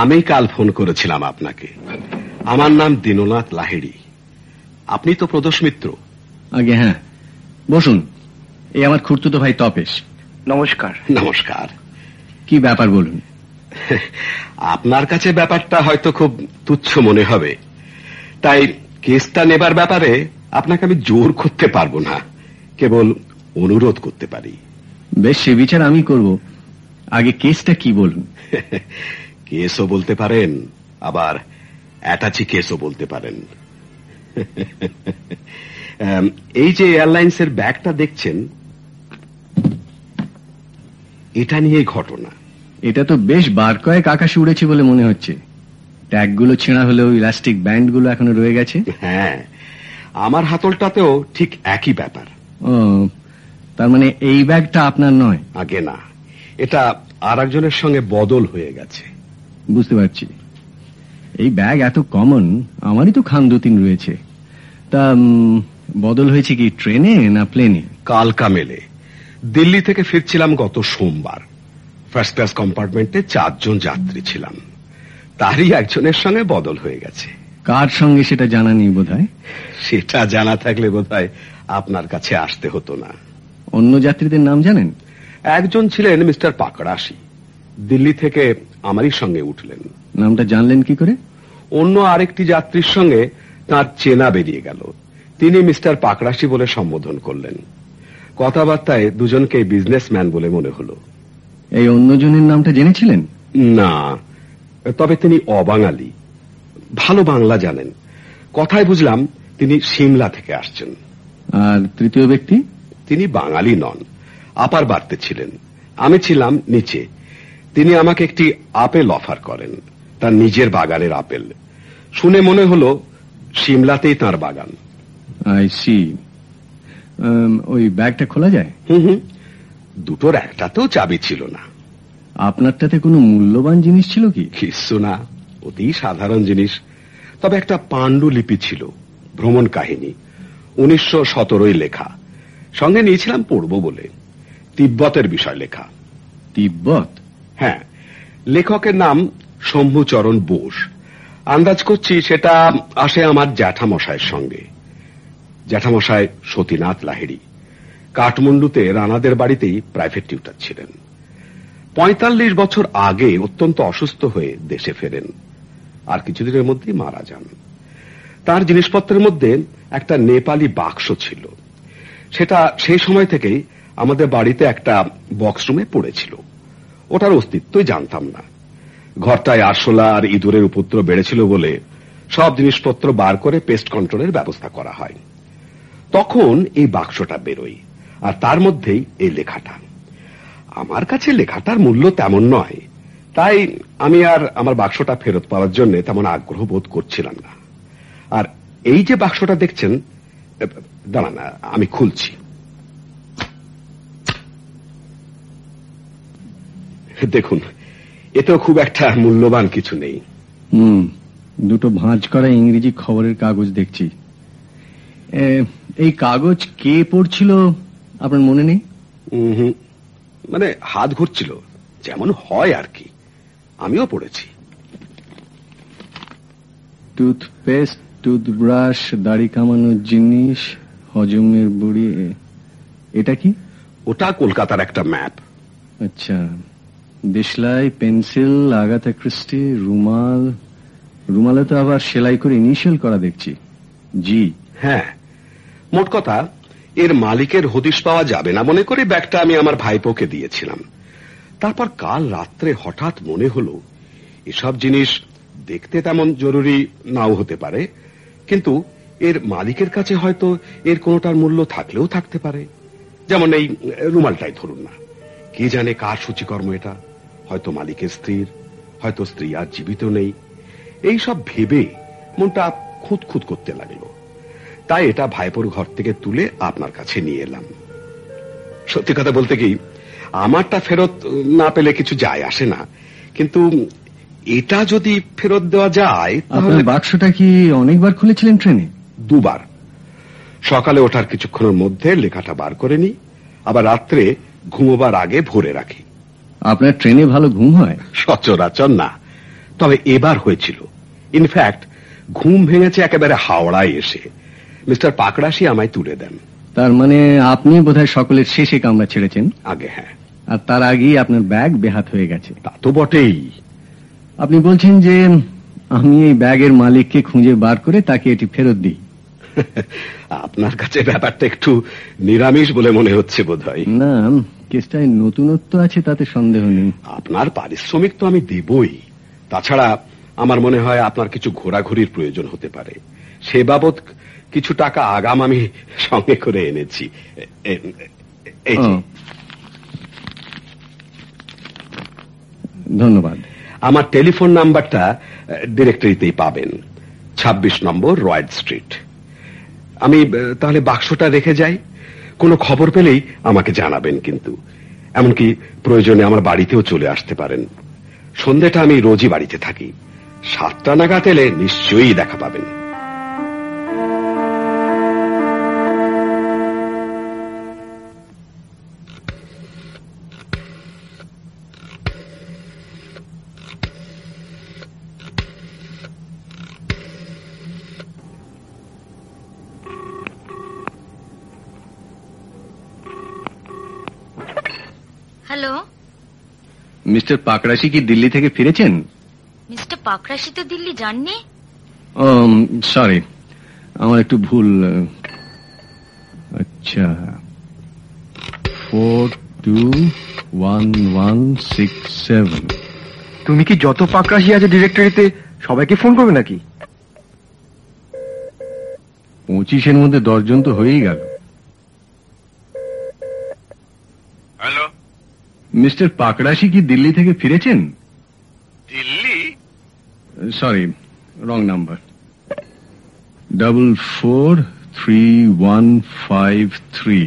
আমি কাল ফোন করেছিলাম আপনাকে। আমার নাম দীননাথ লাহিড়ি। আপনি তো প্রদোষ মিত্র। আগে হ্যাঁ। বসুন এই আমার খুড়তুতো ভাই তপেশ। নমস্কার। নমস্কার। কি ব্যাপার বলুন? আপনার কাছে ব্যাপারটা হয়তো খুব তুচ্ছ মনে হবে। তাই কেসটা নেবার ব্যাপারে আপনাকে আমি জোর করতে পারব না। কেবল অনুরোধ করতে পারি। বেশ সে বিচার আমি করব। আগে কেসটা কি বলুন? কেসও বলতে পারেন আবার অ্যাটাচি কেসও বলতে পারেন। এই যে এয়ারলাইন্সের ব্যাগটা দেখছেন এটা নিয়ে ঘটনা। এটা তো বেশ বার কয়েক আকাশে উড়েছে বলে মনে হচ্ছে। ট্যাগগুলো ছেঁড়া হলেও ইলাস্টিক ব্যান্ডগুলো এখনও রয়ে গেছে। হ্যাঁ আমার হাতলটাতেও ঠিক একই ব্যাপার। ও তার মানে এই ব্যাগটা আপনার নয়? আগে না এটা আর সঙ্গে বদল হয়ে গেছে। বুঝতে পারছি। এই ব্যাগ এত কমন আমারই তো খান দু তিন রয়েছে। তা বদল হয়েছে কি ট্রেনে না প্লেনে? কালকা মেলে দিল্লি থেকে ফিরছিলাম গত সোমবার। ফার্স্ট ক্লাস কম্পার্টমেন্টে চারজন যাত্রী ছিলাম। তারই একজনের সঙ্গে বদল হয়ে গেছে। কার সঙ্গে সেটা জানা নেই বোধ সেটা জানা থাকলে বোধহয় আপনার কাছে আসতে হতো না। অন্য যাত্রীদের নাম জানেন? একজন ছিলেন মিস্টার পাকড়াশি। দিল্লি থেকে আমারই সঙ্গে উঠলেন। নামটা জানলেন কি করে? অন্য আরেকটি যাত্রীর সঙ্গে তার চেনা বেরিয়ে গেল। তিনি মিস্টার পাকড়াশি বলে সম্বোধন করলেন। কথাবার্তায় দুজনকে বিজনেসম্যান বলে মনে হলো। এই অন্যজনের নামটা জেনেছিলেন? না তবে তিনি অবাঙালি। ভালো বাংলা জানেন। কথায় বুঝলাম তিনি সিমলা থেকে আসছেন। আর তৃতীয় ব্যক্তি? তিনি বাঙালি নন আপার বাড়তে ছিলেন। আমি ছিলাম নিচে তিনি আমাকে একটি আপেল অফার করেন তার নিজের বাগানের আপেল। শুনে মনে হলো সিমলাতেই তার বাগান। আই সি ওই ব্যাগটা খোলা যায়? হুম হুম। দুটোর একটাতেও চাবি ছিল না। আপনারটাতে কোনো মূল্যবান জিনিস ছিল কি? কিছু না অতি সাধারণ জিনিস। তবে একটা পাণ্ডুলিপি ছিল ভ্রমণ কাহিনী উনিশশো সতেরোই লেখা। সঙ্গে নিয়েছিলাম পড়ব বলে তিব্বতের বিষয় লেখা। তিব্বত? হ্যাঁ লেখকের নাম শম্ভুচরণ বোস। আন্দাজ করছি সেটা আসে আমার জ্যাঠামশায়ের সঙ্গে। জ্যাঠামশায় সতীনাথ লাহিড়ি। কাঠমান্ডুতে রানাদের বাড়িতেই প্রাইভেট টিউটার ছিলেন। পঁয়তাল্লিশ বছর আগে অত্যন্ত অসুস্থ হয়ে দেশে ফেরেন। আর কিছুদিনের মধ্যেই মারা যান। তার জিনিসপত্রের মধ্যে একটা নেপালি বাক্স ছিল। সেটা সেই সময় থেকেই আমাদের বাড়িতে একটা বক্সরুমে পড়েছিল। ওটার অস্তিত্বই জানতাম না। ঘরটায় আরশোলা আর ইঁদুরের উপদ্রব বেড়েছিল বলে সব জিনিসপত্র বার করে পেস্ট কন্ট্রোলের ব্যবস্থা করা হয়। তখন এই বাক্সটা বেরোয় আর তার মধ্যেই এই লেখাটা। আমার কাছে লেখাটার মূল্য তেমন নয়, তাই আমি আর আমার বাক্সটা ফেরত পাওয়ার জন্য তেমন আগ্রহ বোধ করছিলাম না। আর এই যে বাক্সটা দেখছেন দাঁড়ান, আমি খুলছি। দেখুন এতেও খুব একটা মূল্যবান কিছু নেই। হুম দুটো ভাঁজ করা ইংরেজি খবরের কাগজ দেখছি। এই কাগজ কে পড়ছিল আপনার মনে নেই? মানে হাত ঘুরছিল যেমন হয় আর কি। আমিও পড়েছি। টুথপেস্ট টুথব্রাশ দাড়ি কামানোর জিনিস হজমের বুড়ি এটা কি? ওটা কলকাতার একটা ম্যাপ। আচ্ছা। দেশলাই পেন্সিল, আগাথা ক্রিস্টি, রুমাল। রুমালে তো আবার সেলাই করে ইনিশিয়াল করা দেখছি। জি। হ্যাঁ। মোট কথা, এর মালিকের হদিশ পাওয়া যাবে না মনে করে ব্যাগটা আমি আমার ভাইপোকে দিয়েছিলাম। তারপর কাল রাত্রে হঠাৎ মনে হলো, এসব জিনিস দেখতে তেমন জরুরি নাও হতে পারে, কিন্তু এর মালিকের কাছে হয়তো এর কোনোটার মূল্য থাকলেও থাকতে পারে। যেমন এই রুমালটাই ধরুন না। কে জানে কার সূচিকর্ম এটা? হয়তো মালিকের স্ত্রীর হয়তো স্ত্রী আর জীবিত নেই। এই সব ভেবে মনটা খুঁতখুত করতে লাগল। তাই এটা ভাইপোর ঘর থেকে তুলে আপনার কাছে নিয়ে এলাম। সত্যি কথা বলতে কি আমারটা ফেরত না পেলে কিছু যায় আসে না। কিন্তু এটা যদি ফেরত দেওয়া যায় তাহলে বাক্সটা কি অনেকবার খুলেছিলেন ট্রেনে? দুবার। সকালে ওঠার কিছুক্ষণের মধ্যে লেখাটা বার করে নি আবার রাত্রে ঘুমোবার আগে ভরে রাখি। আপনার ট্রেনে ভালো ঘুম হয়? সচরাচর না। তবে এবার হয়েছিল। ইনফ্যাক্ট ঘুম ভেঙেছে একেবারে হাওড়ায় এসে। মিস্টার পাকড়াশি আমায় তুলে দেন। তার মানে আপনি বোধহয় সকলের শেষে কামরা ছেড়েছেন? আগে হ্যাঁ। আর তার আগেই আপনার ব্যাগ বেহাত হয়ে গেছে। তা তো বটেই। আপনি বলছেন যে আমি এই ব্যাগের মালিককে খুঁজে বার করে তাকে এটি ফেরত দিই। আপনার কাছে ব্যাপারটা একটু নিরামিষ বলে মনে হচ্ছে বোধহয়। না কেসটায় নতুনত্ব আছে তাতে সন্দেহ নেই। আপনার পারিশ্রমিক তো আমি দেবই। তাছাড়া আমার মনে হয় আপনার কিছু ঘোরাঘুরির প্রয়োজন হতে পারে। সে বাবদ কিছু টাকা আগাম আমি সঙ্গে করে এনেছি। ধন্যবাদ। আমার টেলিফোন নাম্বারটা ডিরেক্টরিতেই পাবেন। ২৬ নম্বর রয়েড স্ট্রিট। আমি তাহলে বাক্সটা রেখে যাই। কোনো খবর পেলেই আমাকে জানাবেন কিন্তু। এমনকি প্রয়োজনে আমার বাড়িতেও চলে আসতে পারেন। সন্ধ্যাটা আমি রোজই বাড়িতে থাকি। সাতটা নাগাদ এলে নিশ্চয়ই দেখা পাবেন। মিস্টার পাকড়াশি কি দিল্লি থেকে ফিরেছেন? মিস্টার পাকরাশি তো দিল্লি যাননি। সরি আমার একটু ভুল আচ্ছা। Four two one one six seven তুমি কি যত পাকরাশি আছে ডিরেক্টরিতে সবাইকে ফোন করবে নাকি? পঁচিশের মধ্যে দশজন তো হয়েই গেল হ্যালো মিস্টার পাকড়াশি কি দিল্লি থেকে ফিরেছেন? Delhi? Sorry wrong number. Double four three one five three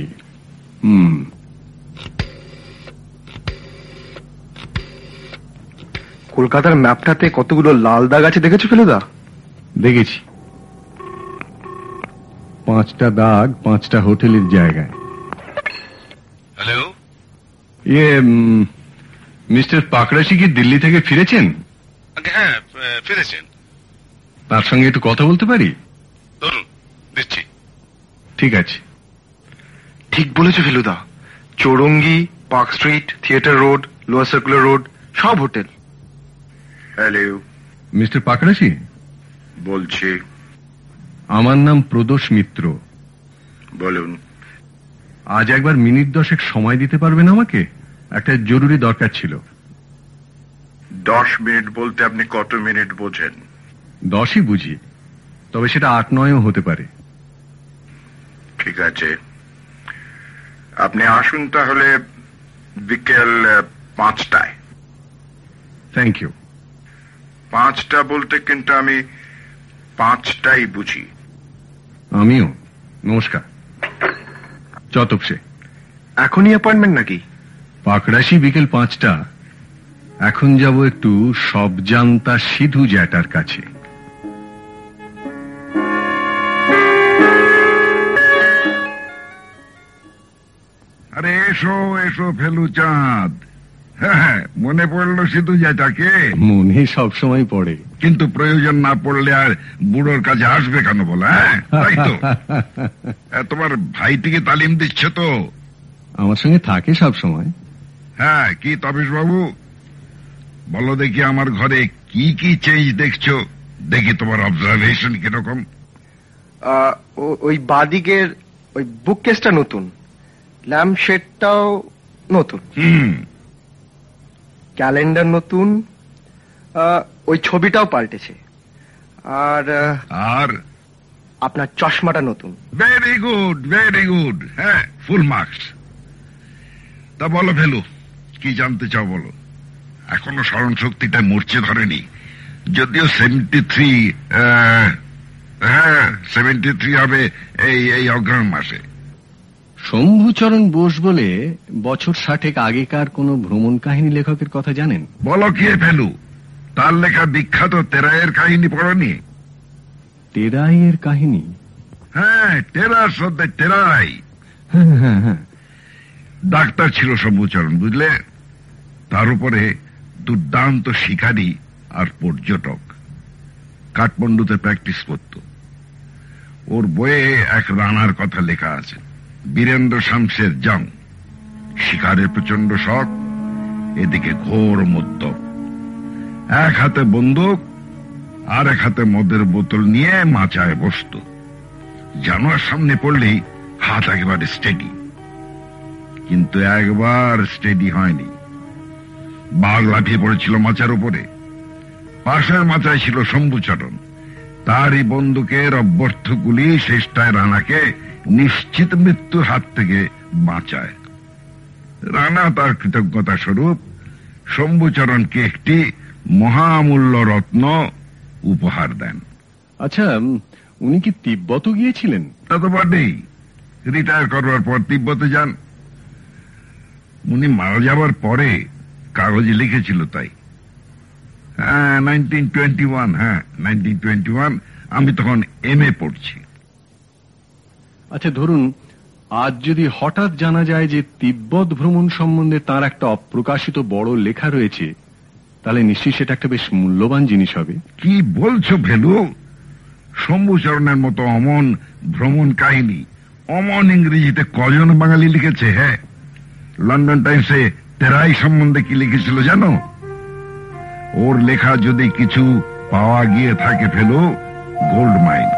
hmm. কলকাতার ম্যাপটাতে কতগুলো লাল দাগ আছে দেখেছ ফেলুদা? দেখেছি। পাঁচটা দাগ পাঁচটা হোটেলের জায়গায়। ইয়ে মিস্টার পাকড়াশি কি দিল্লি থেকে ফিরেছেন? হ্যাঁ ফিরেছেন। তার সঙ্গে একটু কথা বলতে পারি? ধরুন দিচ্ছি ঠিক আছে। ঠিক বলেছ Feluda. Chowringhee park street theatre road lower circular road সব হোটেল। হ্যালো। মিস্টার পাকড়াশি? বলছি। আমার নাম প্রদোষ মিত্র। বলুন। আজ একবার মিনিট দশেক সময় দিতে পারবেন আমাকে? একটা জরুরি দরকার ছিল। দশ মিনিট বলতে আপনি কত মিনিট বোঝেন? দশই বুঝি তবে সেটা আট নয়ও হতে পারে। ঠিক আছে। আপনি আসুন তাহলে বিকেল পাঁচটায়। থ্যাংক ইউ পাঁচটা বলতে কিন্তু আমি পাঁচটাই বুঝি। আমিও। নমস্কার। চতপসে এখনই অ্যাপয়েন্টমেন্ট নাকি? পাকড়াশি বিকেল পাঁচটা। এখন যাব একটু সব জানতা সিধু জ্যাটার কাছে। আরে এসো এসো ফেলু চাঁদ হ্যাঁ হ্যাঁ, মনে পড়ল সিধু জ্যাঠাকে মনে সব সময় পড়ে। কিন্তু প্রয়োজন না পড়লে আর বুড়োর কাছে আসবে কেন বলা হ্যাঁ? তাই তো। তোমার ভাইটিকে তালিম দিচ্ছে তো। আমার সঙ্গে থাকে সব সময় হ্যাঁ কি তবেশ বাবু বলো দেখি আমার ঘরে কি কি চেঞ্জ দেখছ? দেখি তোমার অবজারভেশন কীরকম। আহ, ও- ওই বাদিকের ওই বুক কেসটা নতুন। ল্যাম্প শেডটাও নতুন। হুম। ক্যালেন্ডার নতুন ওই ছবিটাও পাল্টেছে। আর আর? আপনার চশমাটা নতুন। ভেরি গুড ভেরি গুড হ্যাঁ ফুল মার্কস তা বলো ফেলু কি জানতে চাও বলো? এখনও স্মরণ শক্তিটা মরচে ধরেনি। যদিও সেভেন্টি থ্রি হ্যাঁ সেভেন্টি থ্রি হবে এই এই অগ্রহণ মাসে। শম্ভুচরণ বোস বলে বছর ষাটেক আগেকার কোন ভ্রমণ কাহিনী লেখকের কথা জানেন? বলো কি ফেলু। তার লেখা বিখ্যাত তেরায়ের কাহিনী পড়নি। টেরাইয়ের কাহিনী? হ্যাঁ terrors of the Terai doctor ছিল শম্ভুচরণ বুঝলে? তার উপরে দুর্দান্ত শিকারী আর পর্যটক। কাঠমান্ডুতে প্র্যাকটিস করত। ওর বইয়ে এক রানার কথা লেখা আছে। বীরেন্দ্র শামসের জং। শিকারের প্রচণ্ড শখ এদিকে ঘোর মদ্যপ এক হাতে বন্দুক, আর এক হাতে মদের বোতল নিয়ে মাচায় বসত। জানোয়ার সামনে পড়লেই হাত একেবারে স্টেডি কিন্তু একবার স্টেডি হয়নি। বাঘ লাফিয়ে পড়েছিল মাচার উপরে। পাশের মাচায় ছিল শম্ভুচরণ। তারই বন্দুকের অভ্যর্থ গুলি শেষটায় রানাকে নিশ্চিত মৃত্যুর হাত থেকে বাঁচায়। রানা তার কৃতজ্ঞতা স্বরূপ শম্ভুচরণকে একটি মহামূল্য রত্ন উপহার দেন। আচ্ছা উনি কি তিব্বত গিয়েছিলেন? তা তো বটেই। রিটায়ার করবার পর তিব্বতে যান। উনি মারা যাবার পরে কাগজে লিখেছিল তাই। হ্যাঁ নাইনটিন টোয়েন্টি ওয়ান হ্যাঁ নাইনটিন টোয়েন্টি ওয়ান আমি তখন এম এ পড়ছি। আচ্ছা ধরুন, আজ যদি হঠাৎ জানা যায় যে তিব্বত ভ্রমণ সম্বন্ধে তার একটা অপ্রকাশিত বড় লেখা রয়েছে, তাহলে নিশ্চয়ই সেটা একটা বেশ মূল্যবান জিনিস হবে। কি বলছো ভেলু শম্ভুচরণের মতো অমন ভ্রমণ কাহিনী, অমন ইংরেজিতে কজন বাঙালি লিখেছে হ্যাঁ? লন্ডন টাইমসে তেরাই সম্বন্ধে কি লিখেছিল জানো? ওর লেখা যদি কিছু পাওয়া গিয়ে থাকে ফেলো গোল্ড মাইন।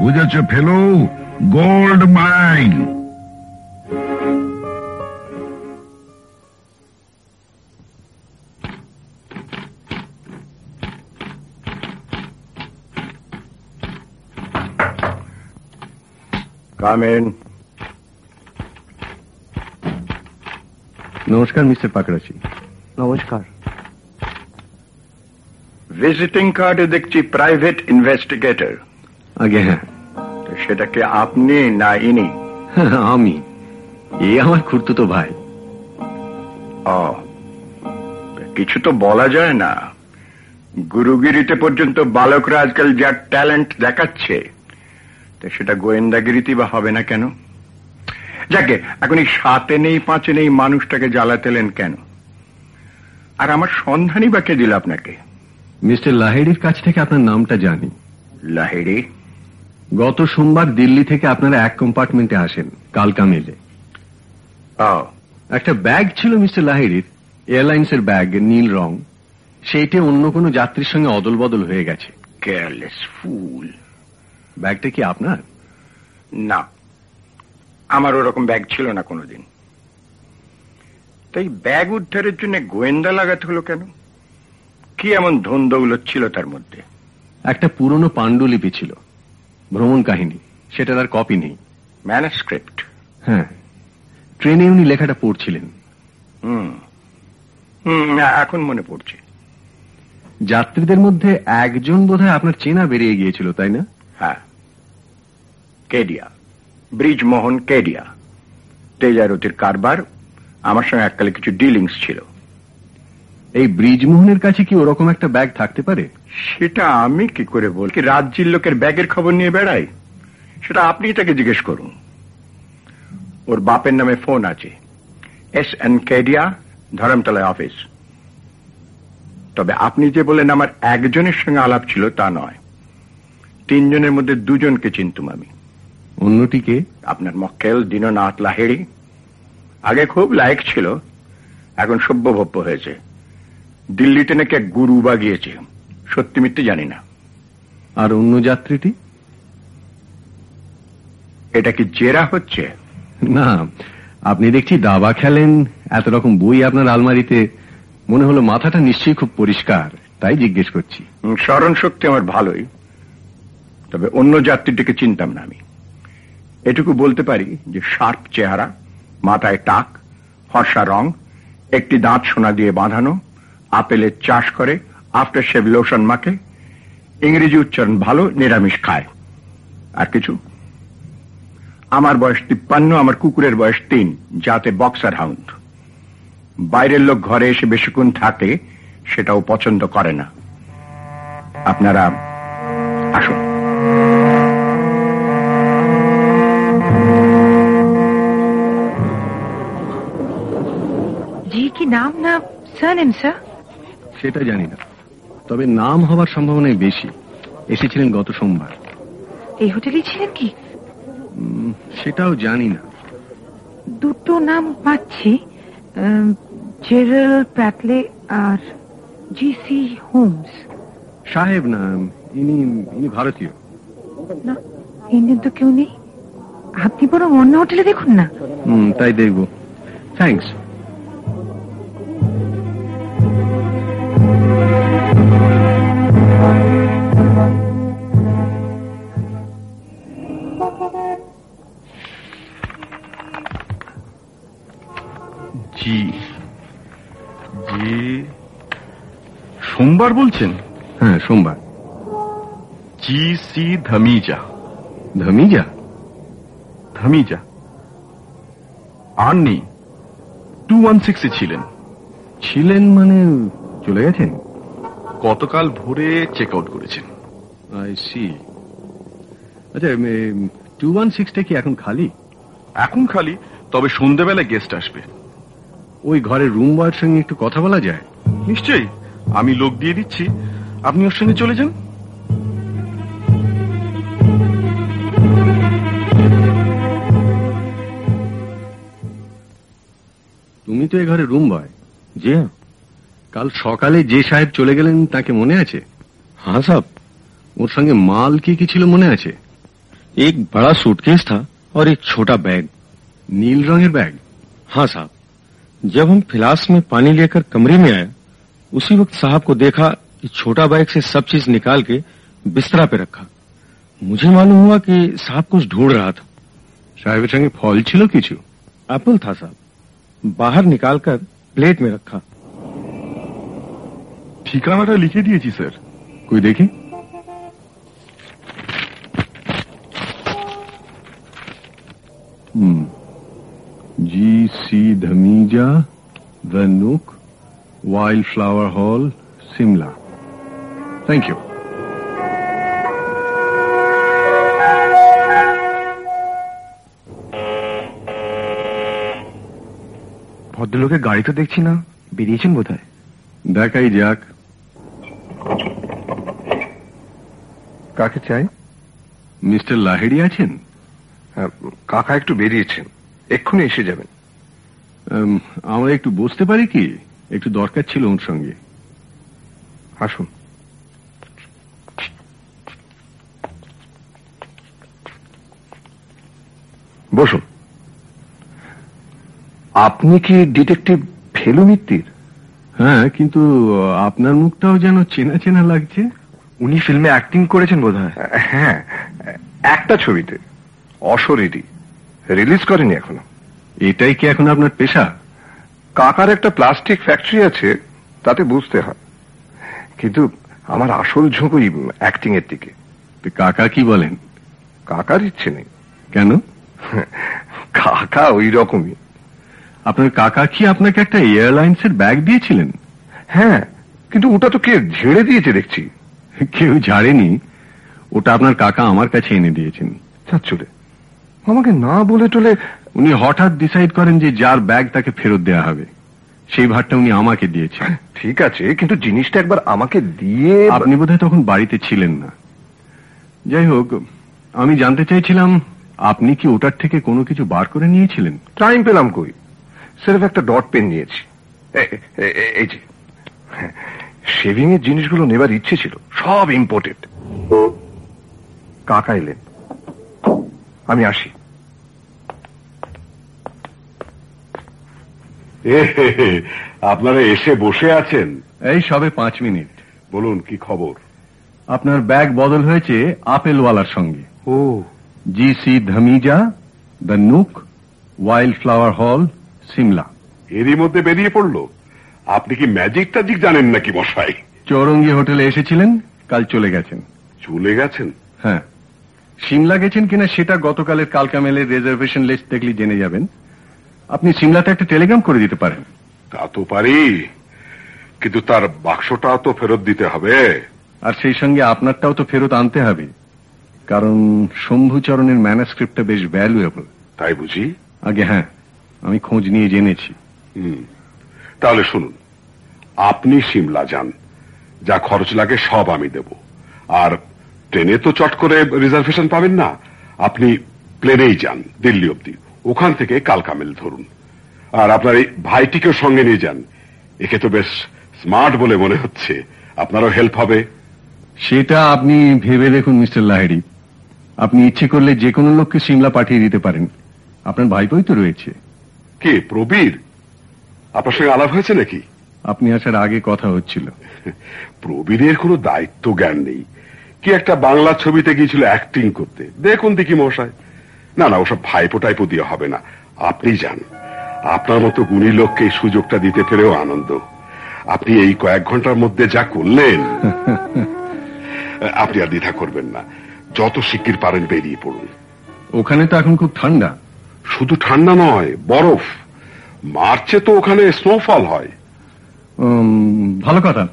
বুঝেছ fellow gold mine come in নমস্কার মিস্টার পাকড়াচি নমস্কার ভিজিটিং কার্ডে দেখছি প্রাইভেট ইনভেস্টিগেটর আগে হ্যাঁ সেটাকে আপনি না ইনি। আমি। এ আমার খুঁড়তুতো ভাই। ও কিছু তো বলা যায় না। গুরুগিরিতে পর্যন্ত বালকরা আজকাল যা ট্যালেন্ট দেখাচ্ছে তো সেটা গোয়েন্দাগিরিতে বা হবে না কেন? যাকে এখন এই সাতে নেই পাঁচে নেই মানুষটাকে জ্বালাতেলেন কেন? আর আমার সন্ধানই বা কে দিল আপনাকে? মিস্টার লাহেড়ির কাছ থেকে আপনার নামটা জানি। লাহেরি গত সোমবার দিল্লি থেকে আপনারা এক কম্পার্টমেন্টে আসেন কালকা মেলে একটা ব্যাগ ছিল মিস্টার লাহিড়ির এয়ারলাইন্সের ব্যাগ নীল রং। সেইটে অন্য কোনো যাত্রীর সঙ্গে অদল বদল হয়ে গেছে। কেয়ারলেস ফুল ব্যাগটা কি আপনার? না। আমার ওরকম ব্যাগ ছিল না কোনোদিন। তাই ব্যাগ উদ্ধারের জন্য গোয়েন্দা লাগাতে হলো কেন? কি এমন ধন্দগুলো ছিল তার মধ্যে? একটা পুরনো পাণ্ডুলিপি ছিল। ভ্রমণ কাহিনী। সেটার আর কপি নেই। ম্যানাস্ক্রিপ্ট হ্যাঁ। ট্রেনে উনি লেখাটা পড়ছিলেন। হুম। এখন মনে পড়ছে। যাত্রীদের মধ্যে একজন বোধহয় আপনার চেনা বেরিয়ে গিয়েছিল তাই না? হ্যাঁ। কেডিয়া। ব্রিজমোহন কেডিয়া। তেজারতির কারবার। আমার সঙ্গে এককালে কিছু ডিলিংস ছিল। এই ব্রিজমোহনের কাছে কি ওরকম একটা ব্যাগ থাকতে পারে? সেটা আমি কি করে বল কি রাজ্যের লোকের ব্যাগের খবর নিয়ে বেড়াই? সেটা আপনি তাকে জিজ্ঞেস করুন। ওর বাপের নামে ফোন আছে। এস এন কেডিয়া ধরমতলায় অফিস। তবে আপনি যে বলেন আমার একজনের সঙ্গে আলাপ ছিল তা নয়। তিনজনের মধ্যে দুজনকে চিনতুম আমি। অন্যটিকে? আপনার মক্কেল দীননাথ লাহেড়ি। আগে খুব লায়ক ছিল এখন সভ্যভব্য হয়েছে। দিল্লিতে নাকি এক গুরু বা গিয়েছে সত্যি মিথ্যে জানি না। আর অন্য যাত্রীটি? এটা কি জেরা হচ্ছে? না আপনি দেখছি দাবা খেলেন এত রকম বই আপনার আলমারিতে মনে হলো মাথাটা নিশ্চয়ই খুব পরিষ্কার তাই জিজ্ঞেস করছি। স্মরণ শক্তি আমার ভালোই তবে অন্য যাত্রীটিকে চিনতাম না আমি। এটুকু বলতে পারি যে শার্প চেহারা মাথায় টাক ফর্সা রং একটি দাঁত সোনা দিয়ে বাঁধানো আপেলের চাষ করে আফটার শেভ লোশন মাখে ইংরেজি উচ্চারণ ভালো নিরামিষ খায়। আর কিছু? আমার বয়স তিপ্পান্ন আমার কুকুরের বয়স তিন যাতে বক্সার হাউন্ড বাইরের লোক ঘরে এসে বেশিক্ষণ থাকে সেটাও পছন্দ করে না। আপনারা আসুন। নাম না সারনেম স্যার সেটা জানি না। তবে নাম হবার সম্ভাবনাই বেশি। এসেছিলেন গত সোমবার। এই হোটেলেই ছিলেন কি? সেটাও জানি না। দুটো নাম পাচ্ছি জেরাল প্যাটলে আর জিসি হোমস। সাহেব না ইনি ইনি ভারতীয়। না ইন্ডিয়ান তো কেউ নেই। আপনি বরং অন্য হোটেলে দেখুন না। হুম তাই দেখব। থ্যাঙ্কস সোমবার বলছেন? হ্যাঁ সোমবার। জি সি ধমিজা। ধমিজা? ধমিজা। আর নেই টু ওয়ান সিক্সে ছিলেন। ছিলেন মানে চলে গেছেন? গতকাল ভোরে চেক আউট করেছেন। আই সি আচ্ছা টু ওয়ান সিক্সটা কি এখন খালি? এখন খালি তবে সন্ধ্যেবেলা গেস্ট আসবে। ওই ঘরের রুম বয়ের সঙ্গে একটু কথা বলা যায়? নিশ্চয়ই। আমি লোক দিয়ে দিচ্ছি আপনি ওর সঙ্গে চলে যান তুমি তো এই ঘরে রুম বয় জি কাল সকালে যে সাহেব চলে গেলেন তাকে মনে আছে हाँ साहब ওর সঙ্গে মাল কি কি ছিল মনে আছে एक बड़ा सूटकेस था और एक छोटा बैग নীল রঙের ব্যাগ हाँ साहब जब हम फिलास में पानी लेकर कमरे में आए उसी वक्त साहब को देखा कि छोटा बैग से सब चीज निकाल के बिस्तरा पे रखा मुझे मालूम हुआ कि साहब कुछ ढूंढ रहा था সাহেবের সঙ্গে ফল ছিল কিছু एप्पल था साहब बाहर निकालकर प्लेट में रखा ঠিকানাটা লিখে দিয়েছি স্যার কই দেখি হুম জি সি ধমিজা দ্য ফ্লাওয়ার হল সিমলা থ্যাংক ইউ ভদ্রলোকের গাড়ি তো দেখছি না। বেরিয়েছেন বোধহয়? দেখাই যাক। কাকে চাই? মিস্টার লাহেড়ি আছেন? হ্যাঁ, কাকা একটু বেরিয়েছেন। এক্ষুনি এসে যাবেন। আমরা একটু বসতে পারি কি? একটু দরকার ছিল ওর সঙ্গে। আসুন। বসুন। আপনি কি ডিটেকটিভ ফেলু মিত্তির হ্যাঁ কিন্তু আপনার মুখটাও যেন চেনা চেনা লাগছে। উনি ফিল্মে অ্যাক্টিং করেছেন বোধহয়। হ্যাঁ একটা ছবিতে। অশরীরী রিলিজ করেনি এখনও। এটাই কি এখন আপনার পেশা? কাকার একটা প্লাস্টিক ফ্যাক্টরি আছে তাতে বুঝতে হয়। কিন্তু আমার আসল ঝোঁক ওই অ্যাক্টিং এর দিকে। কাকা কি বলেন? কাকার ইচ্ছে নেই। কেন? কাকা ওই রকমই আপনার কাকা কি আপনাকে একটা এয়ারলাইন্স এর ব্যাগ দিয়েছিলেন? হ্যাঁ কিন্তু ওটা তো কে ঝেড়ে দিয়েছে দেখছি। কেউ ঝাড়েনি। ওটা আপনার কাকা আমার কাছে এনে দিয়েছেন। চাচ্ছুলে আমাকে না বলে টলে উনি হঠাৎ ডিসাইড করেন যে যার ব্যাগ তাকে ফেরত দেওয়া হবে। সেই ভারটা উনি আমাকে দিয়েছেন। ঠিক আছে কিন্তু জিনিসটা একবার আমাকে দিয়ে আপনি বোধহয় তখন বাড়িতে ছিলেন না। যাই হোক আমি জানতে চাইছিলাম আপনি কি ওটার থেকে কোনো কিছু বার করে নিয়েছিলেন? টাইম পেলাম কই? সেরফ একটা ডট পেন নিয়েছি। এই যে। শেভিং এর জিনিসগুলো নেবার ইচ্ছে ছিল সব ইম্পোর্টেড কাকা এলেন। আমি আসি। আপনারা এসে বসে আছেন? এই সবে পাঁচ মিনিট। বলুন কি খবর? আপনার ব্যাগ বদল হয়েছে আপেলওয়ালার সঙ্গে। ও। G C Dhamija the nook wild flower hall Simla এরই মধ্যে বেরিয়ে পড়ল। আপনি কি ম্যাজিক ট্যাজিক জানেন নাকি মশাই? চৌরঙ্গি হোটেলে এসেছিলেন কাল চলে গেছেন। চলে গেছেন? হ্যাঁ। সিমলা গেছেন কিনা সেটা গতকালের কালকা মেলের রিজার্ভেশন লিস্ট দেখলে জেনে যাবেন। আপনি সিমলাতে একটা টেলিগ্রাম করে দিতে পারেন। তা তো পারি কিন্তু তার বাক্সটা তো ফেরত দিতে হবে। আর সেই সঙ্গে আপনারটাও তো ফেরত আনতে হবে কারণ শম্ভুচরণের ম্যানাস্ক্রিপ্টটা বেশ ভ্যালুয়েবল তাই বুঝি? আগে হ্যাঁ আমি খোঁজ নিয়ে জেনেছি। তাহলে শুনুন আপনি সিমলা যান যা খরচ লাগে সব আমি দেব। আর ট্রেনে তো চট করে রিজার্ভেশন পাবেন না আপনি প্লেনেই যান দিল্লি অব্দি ওখান থেকে কালকামেল ধরুন। আর আপনার এই ভাইটিকেও সঙ্গে নিয়ে যান। একে তো বেশ স্মার্ট বলে মনে হচ্ছে। আপনারও হেল্প হবে। সেটা আপনি ভেবে দেখুন মিস্টার লাহেরি আপনি ইচ্ছে করলে যে কোনো লোককে সিমলা পাঠিয়ে দিতে পারেন। আপনার ভাইপোই তো রয়েছে। কে প্রবীর? আপনার সঙ্গে আলাপ হয়েছে নাকি? আপনি আসার আগে কথা হচ্ছিল। প্রবীরের কোনো দায়িত্ব জ্ঞান নেই। কি একটা বাংলা ছবিতে গিয়েছিল অ্যাক্টিং করতে। দেখুন দেখি মশাই না না ওসব ভাইপো টাইপো দিয়ে হবে না। আপনি যান। আপনার মতো গুণী লোককে এই সুযোগটা দিতে পেরেও আনন্দ। আপনি এই কয়েক ঘণ্টার মধ্যে যা করলেন আপনি আর দ্বিধা করবেন না। যত শিগগির পারেন বেরিয়ে পড়ুন। ওখানে তো এখন খুব ঠান্ডা। শুধু ঠান্ডা নয় বরফ। মার্চে তো ওখানে স্নোফল হয়। ভালো কথা।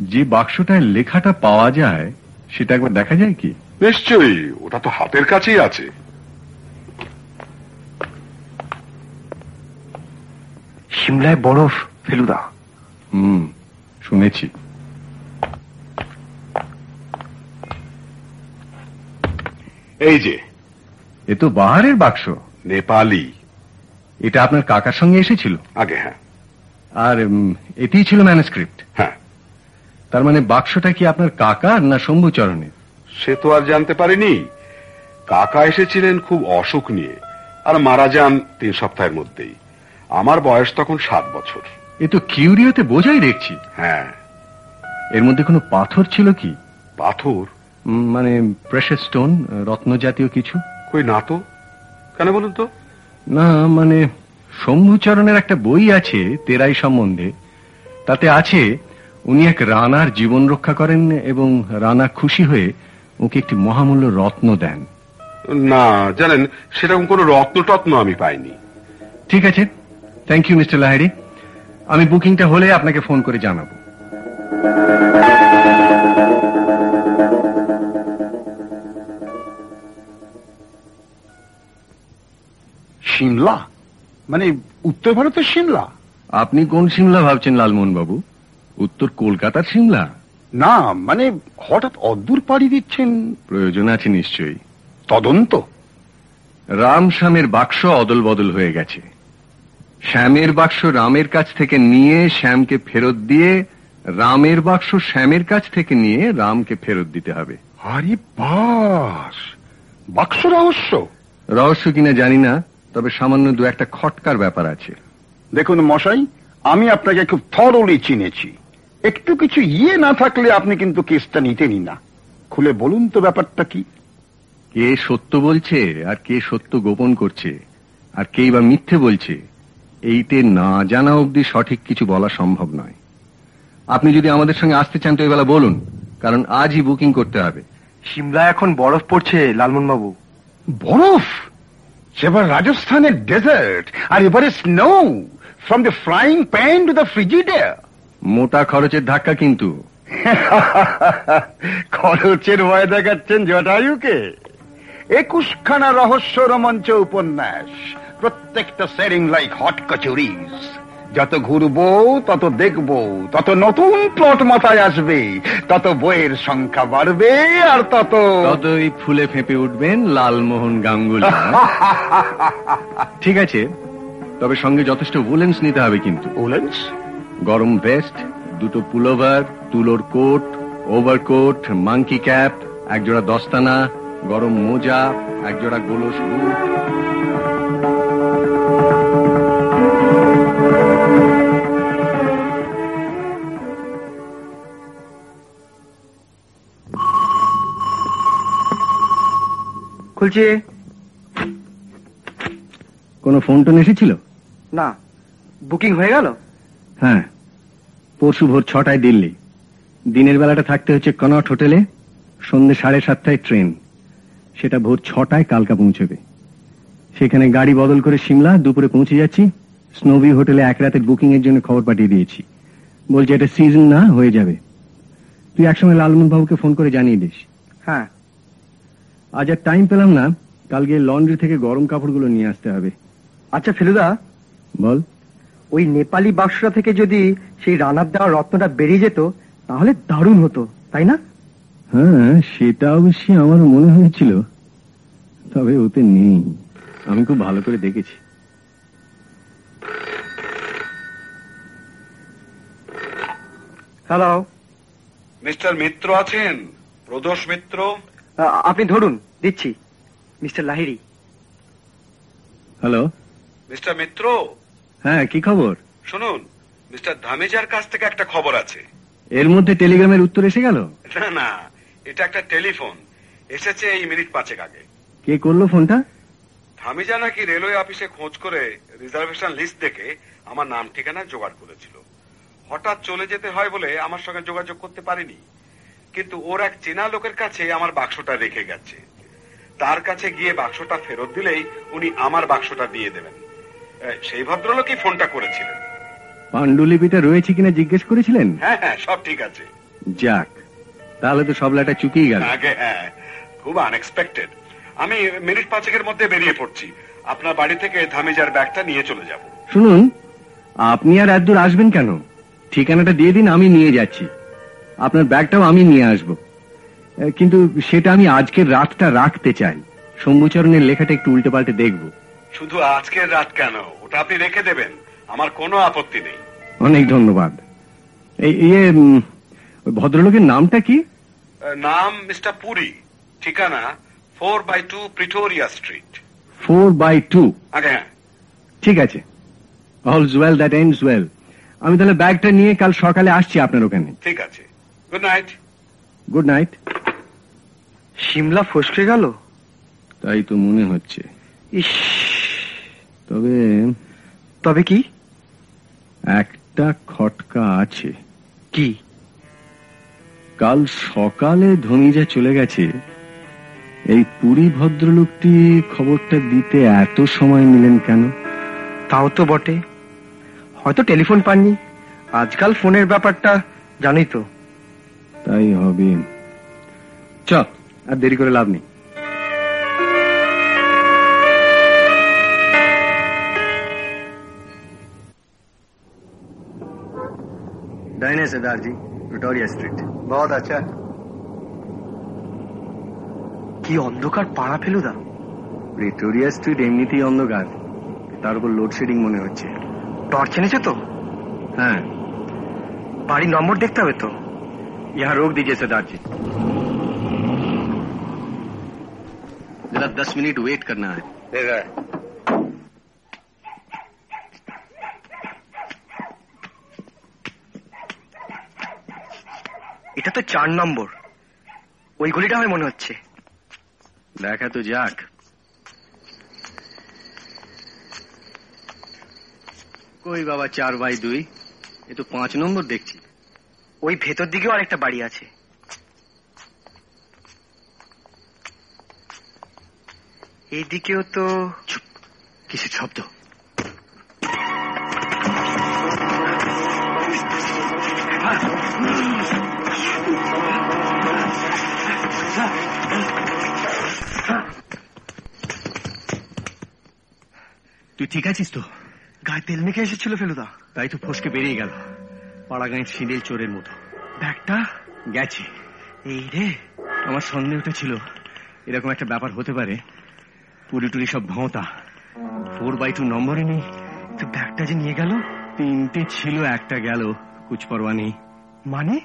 যে বাক্সটায় লেখাটা পাওয়া যায় সেটা একবার দেখা যায় কি? নিশ্চয়ই ওটা তো হাতের কাছেই আছে। সিমলায় বরফ ফেলুদা। হুম শুনেছি। এই যে এ তো বাহারের বাক্স। নেপালি। এটা আপনার কাকার সঙ্গে এসেছিল? আগে হ্যাঁ। আর এতেই ছিল ম্যানুস্ক্রিপ্ট হ্যাঁ। তার মানে বাক্সটা কি আপনার কাকার না শম্ভুচরণের সে তো আর জানতে পারিনি। কাকা এসেছিলেন খুব অসুখ নিয়ে আর মারা যান তিন সপ্তাহের মধ্যেই। আমার বয়স তখন সাত বছর। এ তো কিউরিওতে বোঝাই দেখছি। হ্যাঁ। এর মধ্যে কোনো পাথর ছিল কি? পাথর? মানে প্রেশার স্টোন রত্ন জাতীয় কিছু? কই না তো। কেন বলুন তো? না মানে শম্ভুচরণের একটা বই আছে তেরাই সম্বন্ধে। তাতে আছে উনি এক রানার জীবন রক্ষা করেন এবং রানা খুশি হয়ে ওকে একটি মহামূল্য রত্ন দেন। না জানেন সেরকম কোনো রত্ন টত্ন আমি পাইনি। ঠিক আছে থ্যাংক ইউ মিস্টার লাহেরি আমি বুকিংটা হলে আপনাকে ফোন করে জানাব। সিমলা মানে উত্তর ভারতের সিমলা আপনি কোন সিমলা ভাবছেন লালমোহন বাবু উত্তর কলকাতার সিমলা না মানে হঠাৎ অদ্দূর পাড়ি দিচ্ছেন। প্রয়োজন আছে নিশ্চয়ই। তদন্ত? রাম শ্যামের বাক্স অদল বদল হয়ে গেছে। শ্যামের বাক্স রামের কাছ থেকে নিয়ে শ্যামকে ফেরত দিয়ে রামের বাক্স শ্যামের কাছ থেকে নিয়ে রামকে ফেরত দিতে হবে। আরে বাস! বাক্স রহস্য? রহস্য কিনা জানি না তবে সামান্য দু একটা খটকার ব্যাপার আছে। দেখুন মশাই আমি আপনাকে খুব থরলি চিনেছি। একটু কিছু ইয়ে না থাকলে আপনি কিন্তু কেসটা নিতেনই না। খুলে বলুন তো ব্যাপারটা কি? কে সত্য বলছে আর কে সত্য গোপন করছে? আর কেই বা মিথ্যে বলছে? এইতে না জানা অবধি সঠিক কিছু বলা সম্ভব নয়। আপনি যদি আমাদের সঙ্গে আসতে চান তো এবেলা বলুন কারণ আজই বুকিং করতে হবে। সিমলা এখন বরফ পড়ছে লালমন বাবু বরফ? সেবার রাজস্থানের ডেজার্ট আর এবারে snow from the flying pan to the Frigidaire মোটা খরচের ধাক্কা কিন্তু। খরচের ভয় দেখাচ্ছেন জটায়ুকে। একুশখানা রহস্য রোমাঞ্চ উপন্যাস প্রত্যেকটা সেরিং লাইক হট কচুরিজ যত ঘুরবো তত দেখব তত নতুন প্লট মাথায় আসবে তত বইয়ের সংখ্যা বাড়বে আর তত ততই ফুলে ফেঁপে উঠবেন লালমোহন গাঙ্গুলি। ঠিক আছে তবে সঙ্গে যথেষ্ট উলেন্স নিতে হবে কিন্তু। ওলেন্স গরম ভেস্ট দুটো পুলোভার তুলোর কোট ওভারকোট মাঙ্কি ক্যাপ একজোড়া দস্তানা গরম মোজা একজোড়া গোলস বুট খুলছি কোনো ফোন টোন এসেছিল? না বুকিং হয়ে গেল। হ্যাঁ পরশু ভোর ছটায় দিল্লি। দিনের বেলাটা থাকতে হচ্ছে কনট হোটেলে সন্ধ্যে সাড়ে সাতটায় ট্রেন। সেটা ভোর ছটায় কালকা পৌঁছবে। সেখানে গাড়ি বদল করে সিমলা দুপুরে পৌঁছে যাচ্ছি। স্নোভি হোটেলে এক রাতের বুকিং এর জন্য খবর পাঠিয়ে দিয়েছি। বলছে এটা সিজন না হয়ে যাবে। তুই একসময় লালমোহন বাবুকে ফোন করে জানিয়ে দিস। হ্যাঁ। আজ আর টাইম পেলাম না। কাল গিয়ে লন্ড্রি থেকে গরম কাপড়গুলো নিয়ে আসতে হবে। আচ্ছা ফেলুদা। বল। ওই নেপালি বাক্সটা থেকে যদি সেই রানার দেওয়া রত্নটা বেরিয়ে যেত তাহলে দারুণ হতো তাই না? হ্যাঁ সেটা অবশ্যই আমার মনে হয়েছিল। তবে ওতে নেই। আমি খুব ভালো করে দেখেছি। হ্যালো মিস্টার মিত্র আছেন? প্রদোষ মিত্র? আপনি ধরুন দিচ্ছি। Mister Lahiri. Hello? Mister Mitra? হ্যাঁ কি খবর? শুনুন মিস্টার ধামেজার কাছ থেকে একটা খবর আছে। এর মধ্যে টেলিগ্রামের উত্তর এসে গেল? না না এটা একটা টেলিফোন। এসেছে এই মিনিট পাঁচেক আগে। কে করল ফোনটা? ধামিজা নাকি রেলওয়ে অফিসে খোঁজ করে রিজার্ভেশন লিস্ট দেখে আমার নাম ঠিকানা জোগাড় করেছিল। হঠাৎ চলে যেতে হয় বলে আমার সঙ্গে যোগাযোগ করতে পারিনি। কিন্তু ওর এক চেনা লোকের কাছে আমার বাক্সটা রেখে গেছে। তার কাছে গিয়ে বাক্সটা ফেরত দিলেই উনি আমার বাক্সটা দিয়ে দেবেন। সেই ভদ্রলোকই ফোনটা করেছিলেন। পাণ্ডুলিপিটা রয়েছে কিনা জিজ্ঞেস করেছিলেন? হ্যাঁ হ্যাঁ সব ঠিক আছে। যাক তাহলে তো সব লেটা চুকিয়ে গেল। আগে হ্যাঁ খুব আনএক্সপেক্টেড আমি মিনিট পাঁচেকের মধ্যে বেরিয়ে পড়ছি। আপনার বাড়ি থেকে ধামিজার ব্যাগটা নিয়ে চলে যাব। শুনুন আপনি আর এত দূর আসবেন কেন? ঠিকানাটা দিয়ে দিন আমি নিয়ে যাচ্ছি। আপনার ব্যাগটাও আমি নিয়ে আসব। কিন্তু সেটা আমি আজকের রাতটা রাখতে চাই। শম্ভুচরণের লেখাটা একটু উল্টে পাল্টে দেখব। শুধু আজকের রাত কেন? ওটা আপনি রেখে দেবেন। আমার কোনো আপত্তি নেই। অনেক ধন্যবাদ। ইয়ে ভদ্রলোকের নামটা কি? নাম মিস্টার পুরী। ঠিকানা four by two Pretoria street. Four by two. হ্যাঁ। ঠিক আছে। All's well that ends well আমি তাহলে ব্যাগটা নিয়ে কাল সকালে আসছি আপনার ওখানে। ঠিক আছে। Good night good night Simla ফসকে গেল? তাই তো মনে হচ্ছে। ইস। তবে তবে কি? একটা খটকা আছে। কি? কাল সকালে ধমিজা চলে গেছে। এই পুরী ভদ্রলোকটি খবরটা দিতে এত সময় নিলেন কেন? তাও তো বটে। হয়তো টেলিফোন পাননি। আজকাল ফোনের ব্যাপারটা জানোই তো। তাই হবে চ আর দেরি করে লাভ নেই दाहिने सरदार जी विक्टोरिया स्ट्रीट बहुत अच्छा কি অন্ধকার পাড়া ফেলুদা ভিক্টোরিয়া স্ট্রিট এমনিতেই অন্ধকার তার উপর লোডশেডিং মনে হচ্ছে টর্চ এনেছে তো হ্যাঁ বাড়ির নম্বর দেখতে হবে তো यहाँ रोक दीजिए सरदार जी जरा दस मिनट वेट करना है এটা তো চার নম্বর ওই গলিটা হয় মনে হচ্ছে দেখা তো যাক কই বাবা চার বাই দুই এ তো পাঁচ নম্বর দেখছি ওই ভেতর দিকেও আরেকটা বাড়ি আছে। এইদিকেও তো কিসের শব্দ? তুই ঠিক আছিস তো? গায়ে তেল মেখে এসেছিল ফেলুদা। তাই তো ফসকে বেরিয়ে গেল। পাড়া গাঁয়ের সিঁড়ির চোরের মতো। ব্যাগটা গেছে। এই রে। আমার সন্দেহটা ছিল এরকম একটা ব্যাপার হতে পারে। পুরি টুরি সব ভোঁতা। ফোর বাই টু নম্বরে নেই। তো ব্যাগটা যে নিয়ে গেল? তিনটে ছিল একটা গেল। কুচপরোয়া নেই। মানে?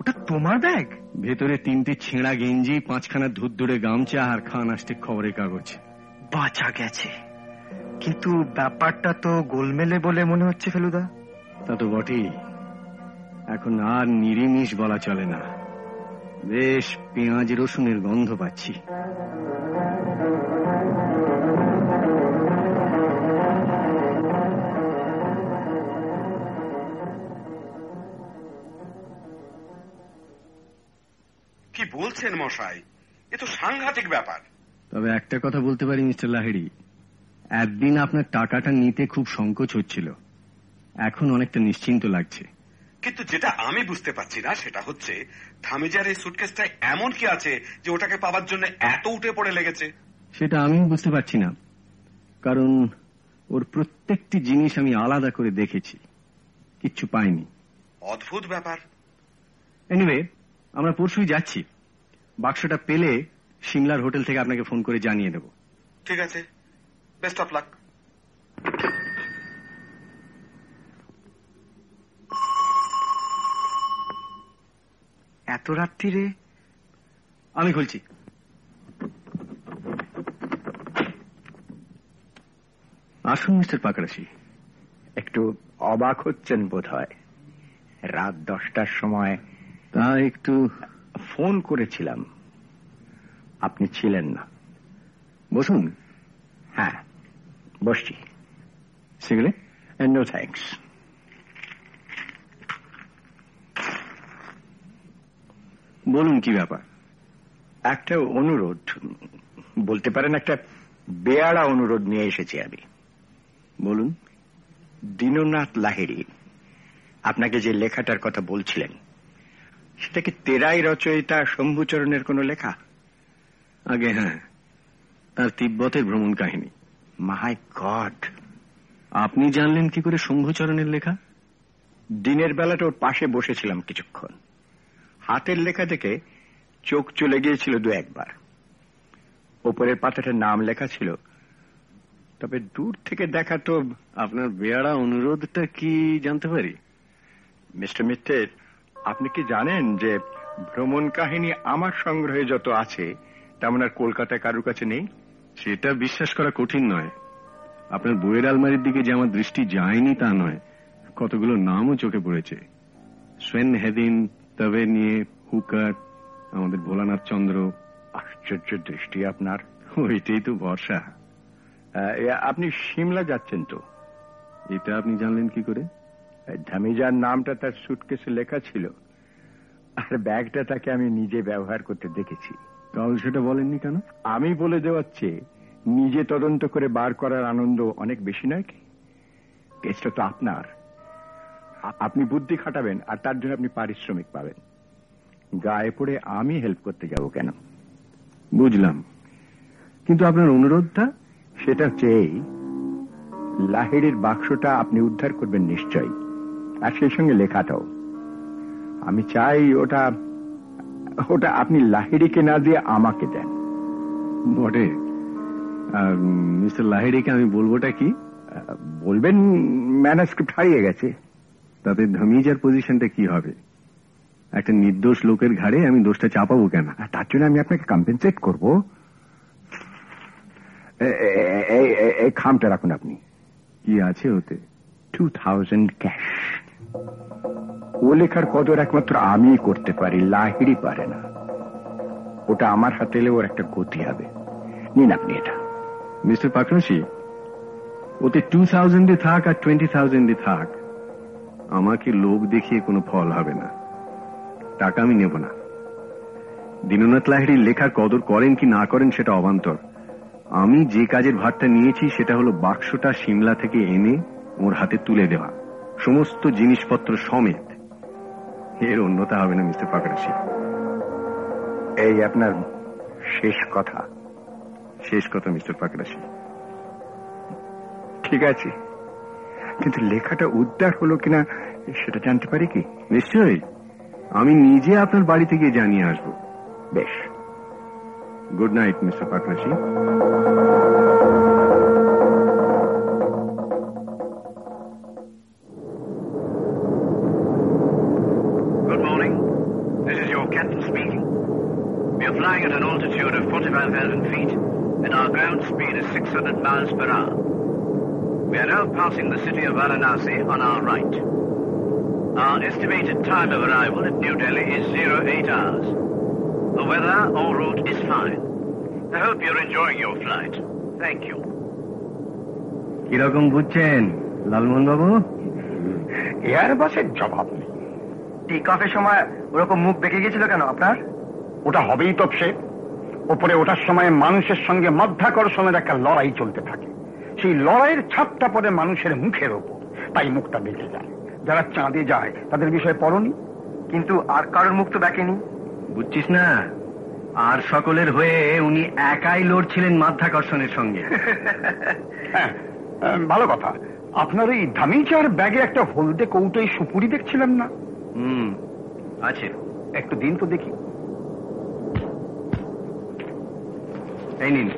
ওটা তোমার ব্যাগ? ভেতরে তিনটে ছেঁড়া গেঞ্জি পাঁচখানা ধুরধুরে গামছা আর খান আসতে খবরের কাগজ। বাঁচা গেছে। কিন্তু ব্যাপারটা তো গোলমেলে বলে মনে হচ্ছে ফেলুদা। তা তো বটেই। এখন আর নিরিমিষ বলা চলে না। বেশ পেঁয়াজ রসুনের গন্ধ পাচ্ছি। কি বলছেন মশাই? এ তো সাংঘাতিক ব্যাপার। তবে একটা কথা বলতে পারি মিস্টার লাহিড়ি। একদিন আপনার টাকাটা নিতে খুব সংকোচ হচ্ছিল। এখন অনেকটা নিশ্চিন্ত লাগছে। কিন্তু যেটা আমি বুঝতে পারছি না সেটা হচ্ছে থামিজার এই সুটকেসটা এমন কি আছে যে ওটাকে পাওয়ার জন্য এত উঠে পড়ে লেগেছে? সেটা আমিও বুঝতে পারছি না। কারণ ওর প্রত্যেকটি জিনিস আমি আলাদা করে দেখেছি। কিচ্ছু পাইনি। অদ্ভুত ব্যাপার। এনিওয়ে আমরা পরশুই যাচ্ছি। বাক্সটা পেলে সিমলার হোটেল থেকে আপনাকে ফোন করে জানিয়ে দেব। ঠিক আছে। বেস্ট অফ লাক এত রাত্রিরে? আমি খুলছি। আসুন, মিস্টার পাকড়াশি। একটু অবাক হচ্ছেন বোধ হয় রাত দশটার সময় তা একটু ফোন করেছিলাম। আপনি ছিলেন না। বসুন। হ্যাঁ বসছি। সেগুলো? নো থ্যাংকস বলুন কি ব্যাপার? একটা অনুরোধ বলতে পারেন একটা বেয়ারা অনুরোধ নিয়ে এসেছি আমি। বলুন দীননাথ লাহিড়ী আপনাকে যে লেখাটার কথা বলছিলেন সেটা কি তেরাই রচয়িতা শম্ভুচরণের কোনো লেখা? আগে হ্যাঁ তার তিব্বতের ভ্রমণ কাহিনী। My god. আপনি জানলেন কি করে শম্ভুচরণের লেখা? দিনের বেলাটা ওর পাশে বসেছিলাম কিছুক্ষণ। হাতের লেখা থেকে চোখ চলে গিয়েছিল দু একবার। ওপরের পাতাটার নাম লেখা ছিল, তবে দূর থেকে দেখা তো আপনার বেয়ারা অনুরোধটা কি জানতে পারি? মিস্টার মিত্রের, আপনি কি জানেন যে ভ্রমণ কাহিনী আমার সংগ্রহে যত আছে, তেমন আর কলকাতায় কারুর কাছে নেই? সেটা বিশ্বাস করা কঠিন নয়। আপনার বইয়ের আলমারির দিকে যে আমার দৃষ্টি যায়নি তা নয়, কতগুলো নামও চোখে পড়েছে। সোয়েন হেদিন তবে নিয়ে হুকার আমাদের ভোলানাথ চন্দ্র। আশ্চর্য দৃষ্টি আপনার। ওইটাই তো ভরসা। আপনি সিমলা যাচ্ছেন তো? এটা আপনি জানলেন কি করে? ধামিজার নামটা তার সুটকেসে লেখা ছিল। আর ব্যাগটা তাকে আমি নিজে ব্যবহার করতে দেখেছি। তাহলে সেটা বলেননি কেন? আমি বলে দেওয়ার চেয়ে নিজে তদন্ত করে বার করার আনন্দ অনেক বেশি নয় কি? কেসটা তো আপনার। আপনি বুদ্ধি খাটাবেন আর তার জন্য আপনি পারিশ্রমিক পাবেন। গায়ে পড়ে আমি হেল্প করতে যাব কেন? বুঝলাম। কিন্তু আপনার অনুরোধটা সেটা চেয়েই লাহিড়ির বাক্সটা আপনি উদ্ধার করবেন নিশ্চয়ই। আর সেই সঙ্গে লেখাটাও। আমি চাই ওটা ওটা আপনি লাহিড়িকে না দিয়ে আমাকে দেন। বটে। আর মিস্টার লাহিড়িকে আমি বলবোটা কি? বলবেন ম্যানাস্ক্রিপ্ট হারিয়ে গেছে। তাতে ধমিজার পজিশনটা কি হবে? একটা নির্দোষ লোকের ঘাড়ে আমি দোষটা চাপাবো কেন? আর তার জন্য আমি আপনাকে কম্পেনসেট করব। এই খামটা রাখুন আপনি। কি আছে ওতে? টু থাউজেন্ড ক্যাশ ও লেখার কদর একমাত্র আমি করতে পারি লাহিড়ি পারে না। ওটা আমার হাতে এলে ওর একটা গতি হবে। নিন আপনি এটা। মিস্টার পাকরাশি ওতে টু থাউজেন্ডে থাক আর টোয়েন্টি থাউজেন্ডে থাক। আমাকে লোক দেখিয়ে কোনো ফল হবে না। টাকা আমি নেব না। দীননাথ লাহিড়ির লেখার কদর করেন কি না করেন সেটা অবান্তর। আমি যে কাজের ভারটা নিয়েছি সেটা হলো বাক্সটা সিমলা থেকে এনে ওর হাতে তুলে দেওয়া। সমস্ত জিনিসপত্র সমেত। এর অন্যতা হবে না মিস্টার পাকরাশি এই আপনার শেষ কথা। শেষ কথা মিস্টার পাকরাশি ঠিক আছে। কিন্তু লেখাটা উদ্ধার হলো কিনা সেটা জানতে পারি কি নিশ্চয়ই আমি নিজে আপনার বাড়ি থেকে জানিয়ে আসব বেশ good night mister Pakrashi Good morning. This is your captain speaking. We are flying at an altitude of 45,000 feet, and our ground speed is 600 miles per hour. We are now passing the city of Varanasi on our right. Our estimated time of arrival at New Delhi is 08 hours. The weather en route is fine. I hope you're enjoying your flight. Thank you. কীরকম বুঝছেন লালমোহন বাবু এয়ারবাসের জবাব নেই take অফের সময় ওরকম মুখ বেঁকে গেছিল কেন আপনার ওটা হবেই তো সে ওপরে ওঠার সময় মানুষের সঙ্গে মধ্যাকর্ষণের একটা লড়াই চলতে থাকে সেই লড়াইয়ের ছাপটা পড়ে মানুষের মুখের ওপর তাই মুখটা বেঁকে যায়। যারা চাঁদে যায় তাদের বিষয়ে পড়নি? কিন্তু আর কারোর মুখ তো দেখেনি? বুঝছিস না? আর সকলের হয়ে উনি একাই লড়ছিলেন মাধ্যাকর্ষণের সঙ্গে। হ্যাঁ ভালো কথা। আপনার ওই ধামিচার ব্যাগে একটা হলদে কৌটোই সুপুরি দেখছিলাম না? হুম আছে। একটু দিন তো দেখি। এই নিন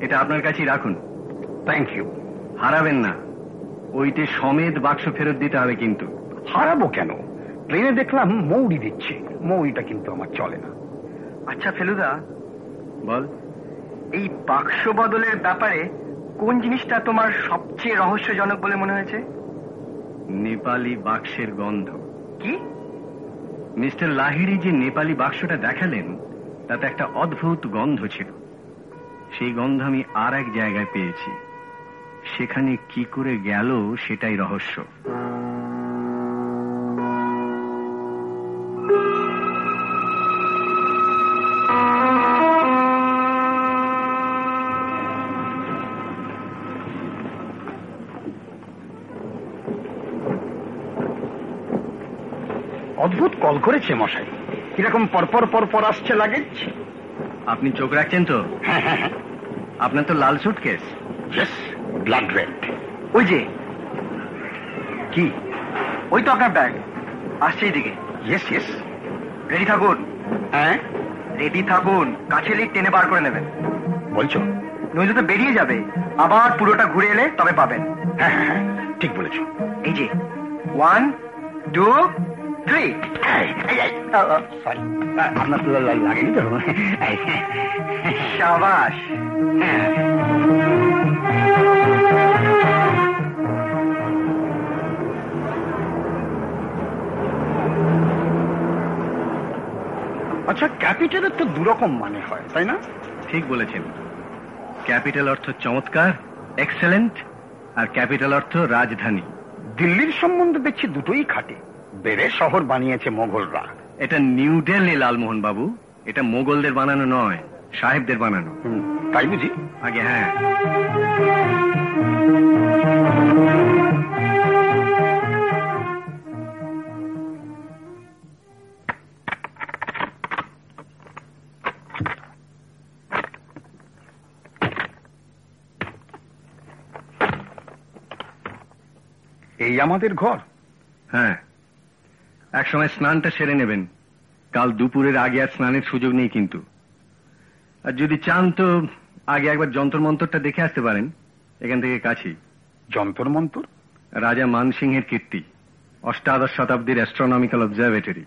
এটা আপনার কাছেই রাখুন। থ্যাংক ইউ হারাবেন না। ওইটে সমেত বাক্স ফেরত দিতে হবে কিন্তু। হারাবো কেন? ট্রেনে দেখলাম মৌরি দিচ্ছে। মৌরিটা কিন্তু আমার চলে না। আচ্ছা ফেলুদা, বল। এই বাক্স বদলের ব্যাপারে কোন জিনিসটা তোমার সবচেয়ে রহস্যজনক বলে মনে হয়েছে? নেপালি বাক্সের গন্ধ। কি? মিস্টার লাহিড়ি যে নেপালি বাক্সটা দেখালেন, তাতে একটা অদ্ভুত গন্ধ ছিল। সেই গন্ধ আমি আর এক জায়গায় পেয়েছি। সেখানে কি করে গেল সেটাই রহস্য। অদ্ভুত কল করেছে মশাই। কীরকম পরপর পরপর আসছে লাগেজ? আপনি চোখ রাখছেন তো? হ্যাঁ হ্যাঁ হ্যাঁ। আপনার তো লাল সুটকেস ব্লাড রেড ওই যে। কি? ওই তো আপনার ব্যাগ আসছে এইদিকে। ইয়েস ইয়েস রেডি থাকুন। হ্যাঁ? রেডি থাকুন। কাছে লিক টেনে বার করে নেবেন। বলছো? নইলে তো বেরিয়ে যাবে। আবার পুরোটা ঘুরে এলে তবে পাবেন। হ্যাঁ হ্যাঁ হ্যাঁ ঠিক বলেছ। এই যে। ওয়ান টু থ্রি সরি আপনার তো লাগেনি তো? সাবাস। হ্যাঁ। আচ্ছা ক্যাপিটালের তো দুরকম মানে হয় তাই না? ঠিক বলেছেন। ক্যাপিটাল অর্থ চমৎকার এক্সেলেন্ট আর ক্যাপিটাল অর্থ রাজধানী। দিল্লির সম্বন্ধে দেখছি দুটোই খাটে। বেড়ে শহর বানিয়েছে মোগলরা এটা নিউ দিল্লি লালমোহন বাবু। এটা মোগলদের বানানো নয় সাহেবদের বানানো। তাই বুঝি? আগে হ্যাঁ। আমাদের ঘর? হ্যাঁ। এক সময় স্নানটা সেরে নেবেন। কাল দুপুরের আগে আর স্নানের সুযোগ নেই কিন্তু। আর যদি চান তো আগে একবার যন্ত্র মন্ত্রটা দেখে আসতে পারেন। এখান থেকে কাছেই। যন্তর মন্তর রাজা মানসিংহের কীর্তি। অষ্টাদশ শতাব্দীর অ্যাস্ট্রোনমিক্যাল অবজারভেটরি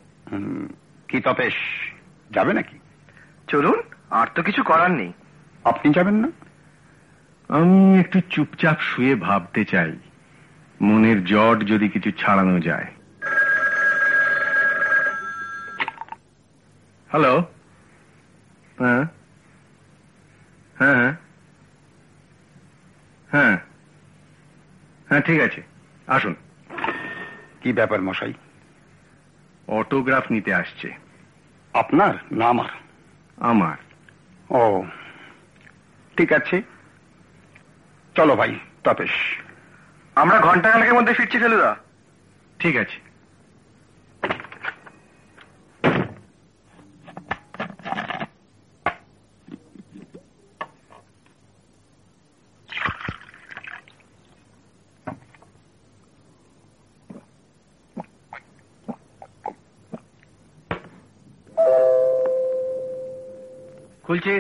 কি তপেশ? যাবে নাকি? চলুন আর তো কিছু করার নেই। আপনি যাবেন না? আমি একটু চুপচাপ শুয়ে ভাবতে চাই। মনের জট যদি কিছু ছাড়ানো যায়। হ্যালো? হ্যাঁ? হ্যাঁ হ্যাঁ। হ্যাঁ। ঠিক আছে। আসুন। কি ব্যাপার মশাই? অটোগ্রাফ নিতে আসছে। আপনার না আমার? আমার। ও ঠিক আছে। চলো ভাই তপেশ। আমরা ঘণ্টা খানেকের মধ্যে ফিরছি ফেলুদা। ঠিক আছে খুলছে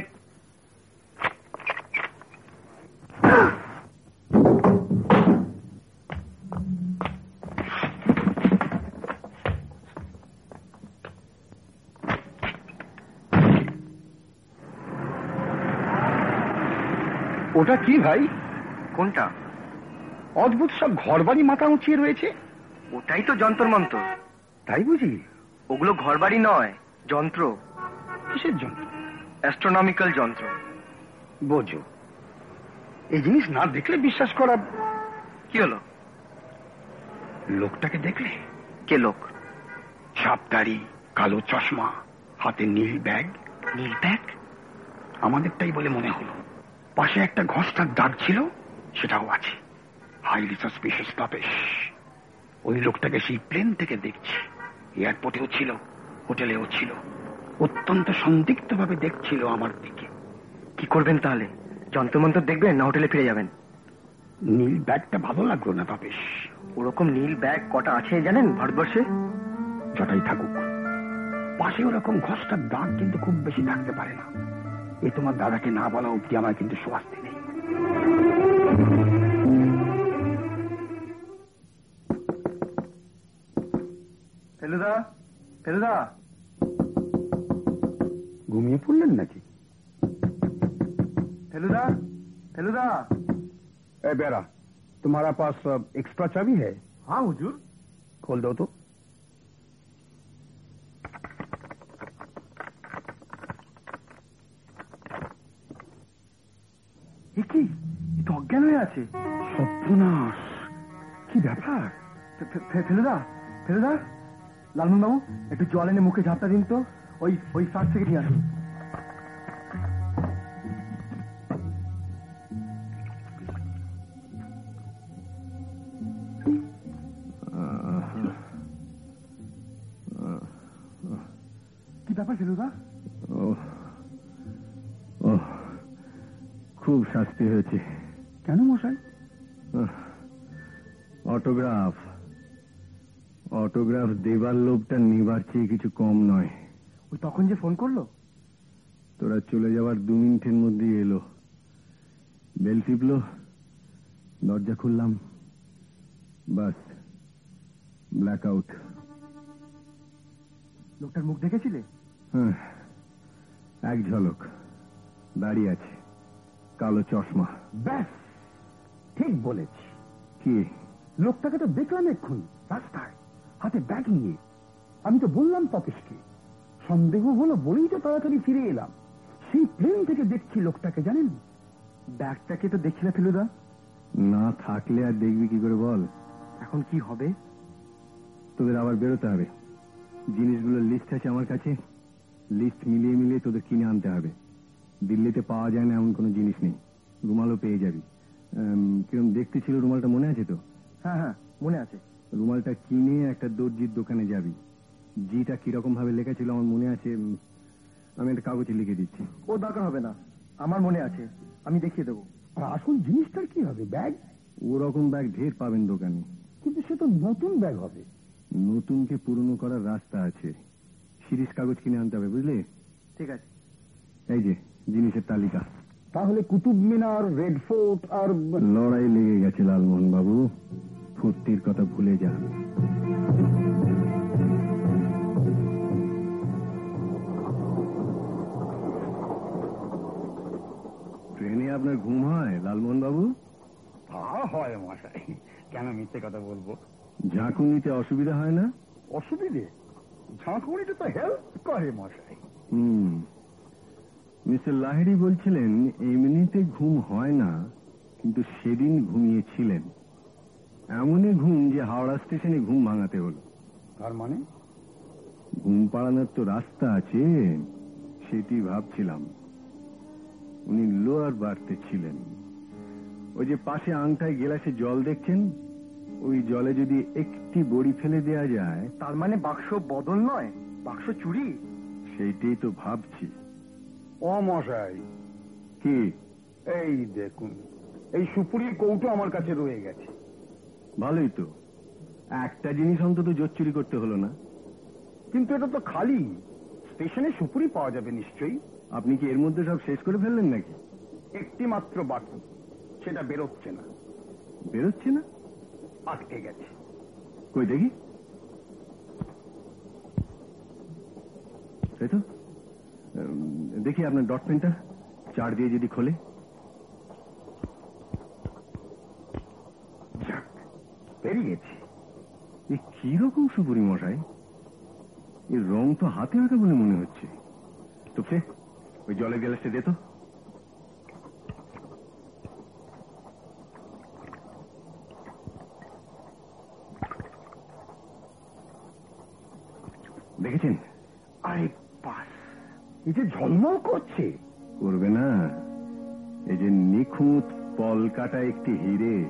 ওটা কি ভাই? কোনটা? অদ্ভুত সব ঘরবাড়ি মাথা উঁচিয়ে রয়েছে। ওটাই তো যন্তর মন্ত্র। তাই বুঝি? ওগুলো ঘরবাড়ি নয় যন্ত্র। কিসের জন্য অ্যাস্ট্রোনমিক্যাল যন্ত্র। বোঝো। এই জিনিস না দেখলে বিশ্বাস করা কি হলো? লোকটাকে দেখলে? কে লোক? ছাপ দাড়ি কালো চশমা হাতে নীল ব্যাগ। নীল ব্যাগ? আমাদেরটাই বলে মনে হলো। পাশে একটা ঘষটার দাগ ছিল সেটাও আছে। হাইলি সাসপিশিয়াস তাপেশ ওই লোকটাকে সেই প্লেন থেকে দেখছি। এয়ারপোর্টেও ছিল হোটেলেও ছিল। অত্যন্ত সন্দিগ্ধ ভাবে দেখছিল আমার দিকে। কি করবেন তাহলে? যন্ত্রমন্ত্র দেখবেন না হোটেলে ফিরে যাবেন? নীল ব্যাগটা ভালো লাগল না তবেশ ওরকম নীল ব্যাগ কটা আছে জানেন ভারতবর্ষে? যটাই থাকুক। পাশে ওরকম ঘষটার দাগ কিন্তু খুব বেশি থাকতে পারে না। এ তোমার দাদাকে না বলা অব্দি আমার কিন্তু স্বাস্তি নেই ফেলুদা ফেলুদা ঘুমিয়ে পড়লেন নাকি ফেলুদা ফেলুদা ए बेरा तुम्हारा पास एक्स्ट्रा चाबी है हाँ हुजूर खोल दो तो আছে? সর্বনাশ। কি ব্যাপার? ফেলুদা ফেলুদা? লালমন বাবু একটু জল এনে মুখে ঝাপটা দিন তো। ওই ওই সার থেকে নিয়ে আসুন। খুব শাস্তি হয়েছে। কেন মশাই? অটোগ্রাফ। অটোগ্রাফ দেবার লোভটা নিবার চেয়ে কিছু কম নয়। ওই তখন যে ফোন করল? তোরা চলে যাওয়ার দু মিনিটের মধ্যে এলো। বেল টিপলো দরজা খুললাম বাস ব্ল্যাক আউট লোকটার মুখ দেখেছিলে? হ্যাঁ এক ঝলক দাঁড়িয়ে আছে কালো চশমা। ব্যাস! ঠিক বলেছি। কি? লোকটাকে তো দেখলাম এক্ষুনি রাস্তায় হাতে ব্যাগ নিয়ে। আমি তো বললাম তপেশকে সন্দেহ হলো বলেই তো তাড়াতাড়ি ফিরে এলাম। সেই প্লেন থেকে দেখছি লোকটাকে জানেন? ব্যাগটাকে তো দেখছিলে ফেলুদা না থাকলে আর দেখবি কি করে বল। এখন কি হবে? তোদের আবার বেরোতে হবে। জিনিসগুলোর লিস্ট আছে আমার কাছে। লিস্ট মিলিয়ে মিলিয়ে তোদের কিনে আনতে হবে। দিল্লিতে পাওয়া যায় না এমন কোনো জিনিস নেই। রুমালও পেয়ে যাবি। কিরম দেখতে ছিল রুমালটা মনে আছে তো? হ্যাঁ হ্যাঁ মনে আছে। রুমালটা কিনে একটা দর্জির দোকানে যাবি। জিটা কীরকম ভাবে লেখা ছিল আমার মনে আছে আমি একটা কাগজে লিখে দিচ্ছি। ও দরকার হবে না। আমার মনে আছে। আমি দেখিয়ে দেবো। আর আসল জিনিসটার কি হবে ব্যাগ? ওরকম ব্যাগ ঢের পাবেন দোকানে। কিন্তু সে তো নতুন ব্যাগ হবে। নতুনকে পুরনো করার রাস্তা আছে। সিরিজ কাগজ কিনে আনতে হবে বুঝলে? ঠিক আছে। এই যে জিনিসের তালিকা। তাহলে কুতুব মিনার রেড ফোর্ট আর লড়াই লেগে গেছে লালমোহন বাবু। ফুর্তির কথা ভুলে যান। ট্রেনে আপনার ঘুম হয় লালমোহন বাবু? তা হয় মশাই। কেন মিথ্যে কথা বলব? ঝাঁকুনিতে অসুবিধা হয় না? অসুবিধে? ঝাঁকুনিটা তো হেল্প করে মশাই। হুম। মিস্টার লাহিড়ি বলছিলেন এমনিতে ঘুম হয় না কিন্তু সেদিন ঘুমিয়েছিলেন। এমনই ঘুম যে হাওড়া স্টেশনে ঘুম ভাঙাতে হলো। তার মানে? ঘুম পাড়ানোর তো রাস্তা আছে সেটি ভাবছিলাম। উনি লোয়ার বাড়তে ছিলেন। ওই যে পাশে আংটায় গেলাসে জল দেখছেন? ওই জলে যদি একটি বড়ি ফেলে দেয়া যায় তার মানে বাক্স বদল নয় বাক্স চুরি? সেইটাই তো ভাবছি। ও মশাই। কি? এই দেখুন এই সুপুরির কৌটো আমার কাছে রয়ে গেছে। ভালোই তো। একটা জিনিস অন্তত জোর চুরি করতে হলো না। কিন্তু এটা তো খালি। স্টেশনে সুপুরি পাওয়া যাবে নিশ্চয়ই। আপনি কি এর মধ্যে সব শেষ করে ফেললেন নাকি? একটি মাত্র বাকি সেটা বেরোচ্ছে না। বেরোচ্ছে না? আটকে গেছে। কই দেখি। তাই তো। দেখি আপনার ডট পেনটা। চার দিয়ে যদি খোলে। পেরিয়ে গেছি এ কীরকম সুপুরি মশাই? এর রং তো হাতে আঁকা বলে মনে হচ্ছে। তো সে ওই জলের গ্যালাসটা দে তো দেখেছেন আরে পাস এই যে ঝলমল করছে। করবে না। এই যে নিখুঁত পলকাটা একটি হিরে।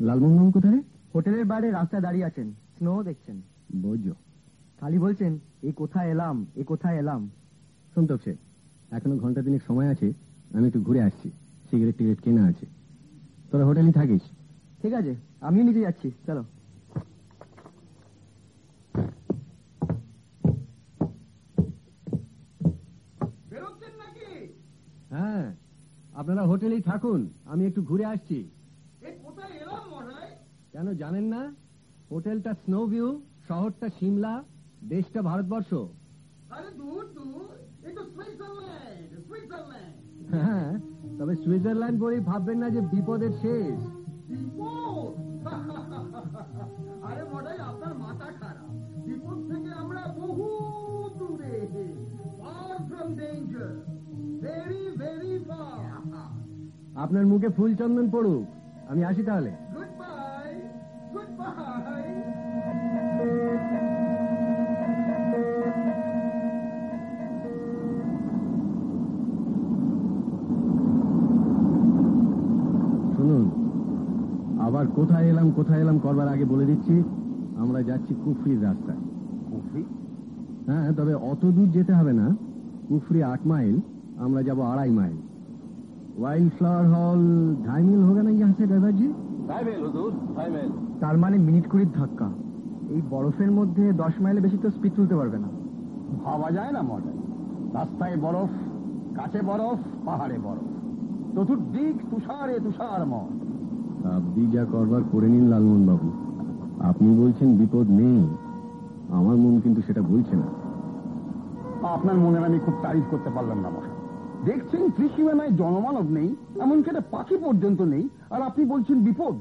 লালমোহন কোথায়? হোটেলের বাইরে রাস্তায় দাঁড়িয়ে আছেন। স্নো দেখছেন। বোঝো। খালি বলছেন এই কোথায় এলাম? এ কোথায় এলাম? সন্তোষ এখনও ঘণ্টা দিনের সময় আছে। আমি একটু ঘুরে আসছি। সিগারেট টিগারেট কেনা আছে। তোরা হোটেলে থাকিস। ঠিক আছে আমিও নিজে যাচ্ছি চলো। হ্যাঁ আপনারা হোটেলেই থাকুন আমি একটু ঘুরে আসছি। কেন জানেন না? হোটেলটা স্নো ভিউ শহরটা সিমলা দেশটা ভারতবর্ষ। হ্যাঁ তবে সুইজারল্যান্ড বলেই ভাববেন না যে বিপদের শেষ। আরে মডাই আপনার মাথা খারাপ। বিপদ থেকে আমরা বহু দূরে। Far from danger very very far আপনার মুখে ফুল চন্দন পড়ুক। আমি আসি তাহলে। গুড বাই গুড বাই আবার কোথায় এলাম কোথায় এলাম করবার আগে বলে দিচ্ছি আমরা যাচ্ছি কুফরির রাস্তায়। কুফরি? হ্যাঁ তবে অত দূর যেতে হবে না। কুফরি আট মাইল আমরা যাব আড়াই মাইল। ওয়াইল্ড ফ্লাওয়ার হল ঢাই মিল হবে না ইহাঁ সে ড্রাইভারজি তার মানে মিনিট কুড়ির ধাক্কা। এই বরফের মধ্যে দশ মাইলে বেশি তো স্পিড তুলতে পারবে না। ভাবা যায় না মডেল রাস্তায় বরফ কাছে বরফ পাহাড়ে বরফ। চতুর্দিক তুষারে তুষারময়। আপনি যা করবার করে নিন লালমোহন বাবু আপনি বলছেন বিপদ নেই আমার মন কিন্তু সেটা বলছে না আপনার মনের আমি খুব তারিফ করতে পারলাম না মশাই দেখছেন ত্রিসীমানায় জনমানব নেই এমনকি একটা পাখি পর্যন্ত নেই আর আপনি বলছেন বিপদ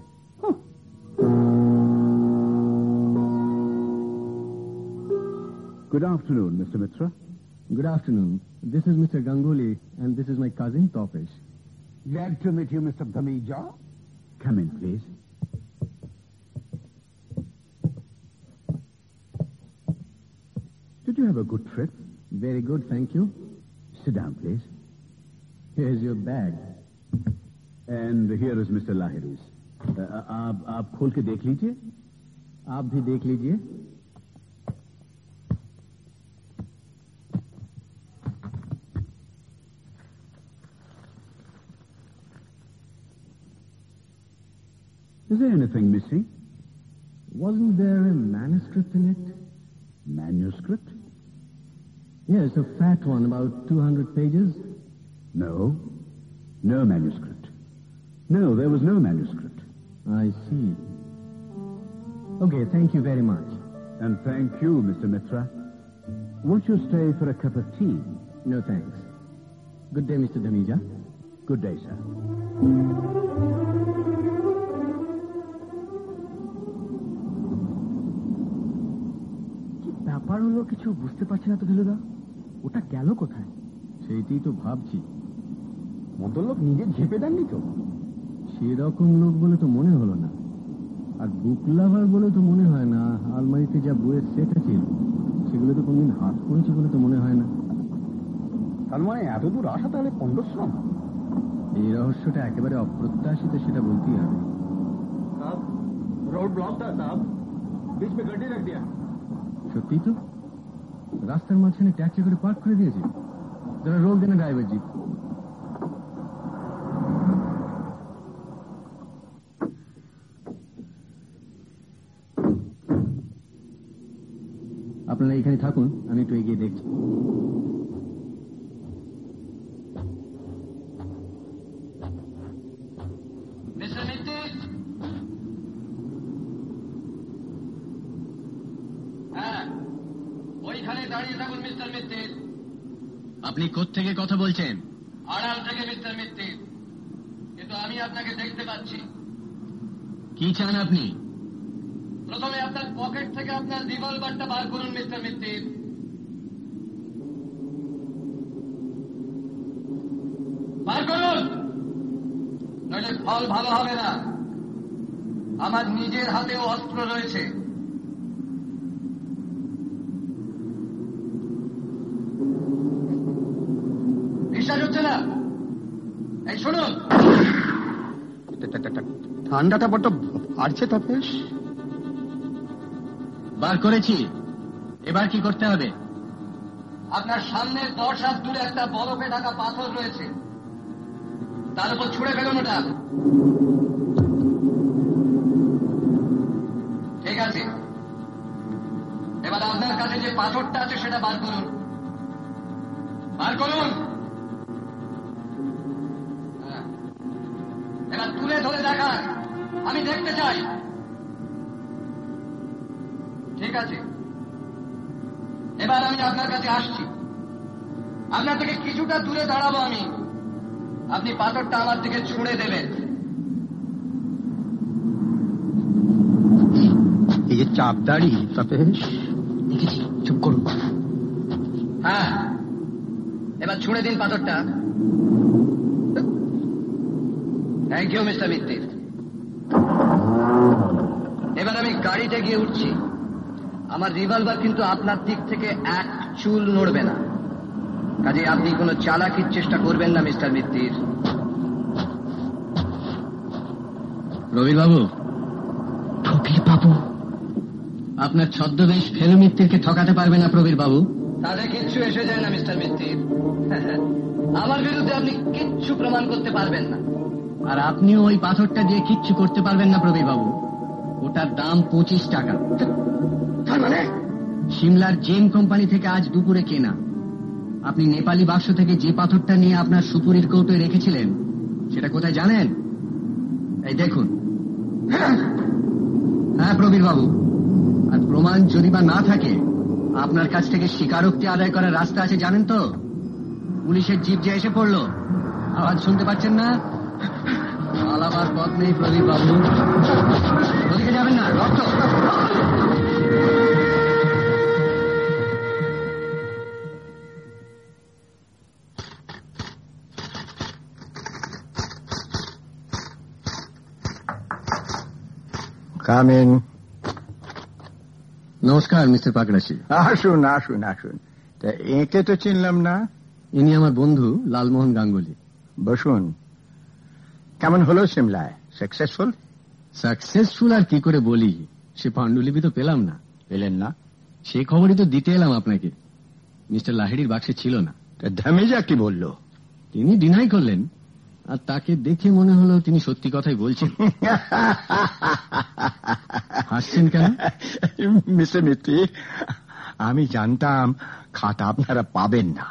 Good afternoon, Mr. Mitra. Good afternoon. This is Mr. Ganguly and this is my cousin Topesh. glad to meet you, Mr. Dhamija. Come in, please. Did you have a good trip? Very good, thank you. Sit down, please. Here's your bag. And here is Mr. Lahiri's. Uh, आप आप खोल के देख लीजिए आप भी देख लीजिए Is there anything missing? Wasn't there a manuscript in it? Manuscript? Yes, a fat one, about 200 pages. No. No manuscript. No, there was no manuscript. I see. Okay, thank you very much. And thank you, Mr. Mitra. Won't you stay for a cup of tea? No thanks. Good day, Mr. Dhamija. Good day, sir. ব্যাপার হলো কিছু বুঝতে পারছি না তো ফেলুদা ওটা গেল কোথায় সেইটাই তো ভাবছি ভদ্রলোক নিজে ঝেপে দেননি তো সেরকম লোক বলে তো মনে হলো না আর বুক লাভার বলে তো মনে হয় না আলমারিতে যা বইয়ের সেট আছে সেগুলো তো কোনদিন হাত করেছে বলে তো মনে হয় না তার মানে এত দূর আসা তাহলে পণ্ডশ্রম এই রহস্যটা একেবারে অপ্রত্যাশিত সেটা বলতেই হবে रोड ब्लॉक था साहब बीच में गड्डी रख दिया সত্যি তো রাস্তার মাঝখানে ট্যাক্সি করে পার্ক করে দিয়েছে। যারা রোল দেনে ড্রাইভার জি। আপনারা এখানে থাকুন, আমি একটু এগিয়ে দেখছি মিস্টার মিত্তি হ্যাঁ ওইখানে দাঁড়িয়ে থাকুন মিস্টার মিত্তি আপনি থেকে কথা বলছেন? আড়াল থেকে মিস্টার মিত্তি। কিন্তু আমি আপনাকে দেখতে পাচ্ছি। কি চান আপনি? প্রথমে আপনার পকেট থেকে আপনার রিভলভারটা বার করুন মিস্টার মিত্তি। বার করুন! নইলে ফল ভালো হবে না। আমার নিজের হাতেও অস্ত্র রয়েছে বিশ্বাস হচ্ছে না এই শুনুন ঠান্ডাটা বড্ড বাড়ছে তপেশ বার করেছি। এবার কি করতে হবে? আপনার সামনে দশ হাত দূরে একটা বরফে ঢাকা পাথর রয়েছে। তার উপর ছুঁড়ে ফেলুন ওটা ঠিক আছে। এবার আপনার কাছে যে পাথরটা আছে সেটা বার করুন। বার করুন। আমি আপনার কাছে আসছি। আপনার থেকে কিছুটা দূরে দাঁড়াবো আমি। আপনি পাথরটা আমার দিকে ছুঁড়ে দেবেন। এই যে চাপদাড়ি তাতে দেখেছি চুপ করুন। হ্যাঁ এবার ছুঁড়ে দিন পাথরটা। থ্যাংক ইউ মিস্টার মিত্তির এবার আমি গাড়িতে গিয়ে উঠছি। আমার রিভলভার কিন্তু আপনার দিক থেকে এক চুল নড়বে না। কাজে আপনি কোনো চালাকির চেষ্টা করবেন না মিস্টার মিত্তির। রবির বাবু প্রবীর বাবু। আপনার ছদ্মবেশ ফেলু মিত্তিরকে ঠকাতে পারবে না প্রবীর বাবু তাদের কিচ্ছু এসে যায় না মিস্টার মিত্তির। আমার বিরুদ্ধে আপনি কিচ্ছু প্রমাণ করতে পারবেন না। আর আপনিও ওই পাথরটা দিয়ে কিচ্ছু করতে পারবেন না প্রবীর বাবু ওটার দাম পঁচিশ টাকা। তার মানে? সিমলার জেন কোম্পানি থেকে আজ দুপুরে কেনা। আপনি নেপালি বাক্স থেকে যে পাথরটা নিয়ে আপনার সুপুরির কৌটোয় রেখেছিলেন সেটা কোথায় জানেন? এই দেখুন। হ্যাঁ। প্রবীর বাবু আর প্রমাণ যদি বা না থাকে আপনার কাছ থেকে স্বীকারোক্তি আদায় করার রাস্তা আছে জানেন তো? পুলিশের জিপ যে এসে পড়ল। আওয়াজ শুনতে পাচ্ছেন না? আলাবার পথ নেই প্রদীপ বাবু ওদিকে যাবেন না রক্ত। কামিন নমস্কার মিস্টার পাকড়াশি আসুন আসুন আসুন তা একে তো চিনলাম না। ইনি আমার বন্ধু লালমোহন গাঙ্গুলি। বসুন। কেমন হলো সিমলায়? সাকসেসফুল সাকসেসফুল আর কি করে বলি? সে পাণ্ডুলিপি তো পেলাম না। পেলেন না? সে খবরই তো দিতে এলাম আপনাকে। মিস্টার লাহিড়ির বাক্সে ছিল না। তা ধামেজা কি বলল? তিনি ডিনাই করলেন আর তাকে দেখে মনে হলো তিনি সত্যি কথাই বলছেন। হাসছেন কেন? মিস্টার মিত্রি আমি জানতাম খাতা আপনারা পাবেন না।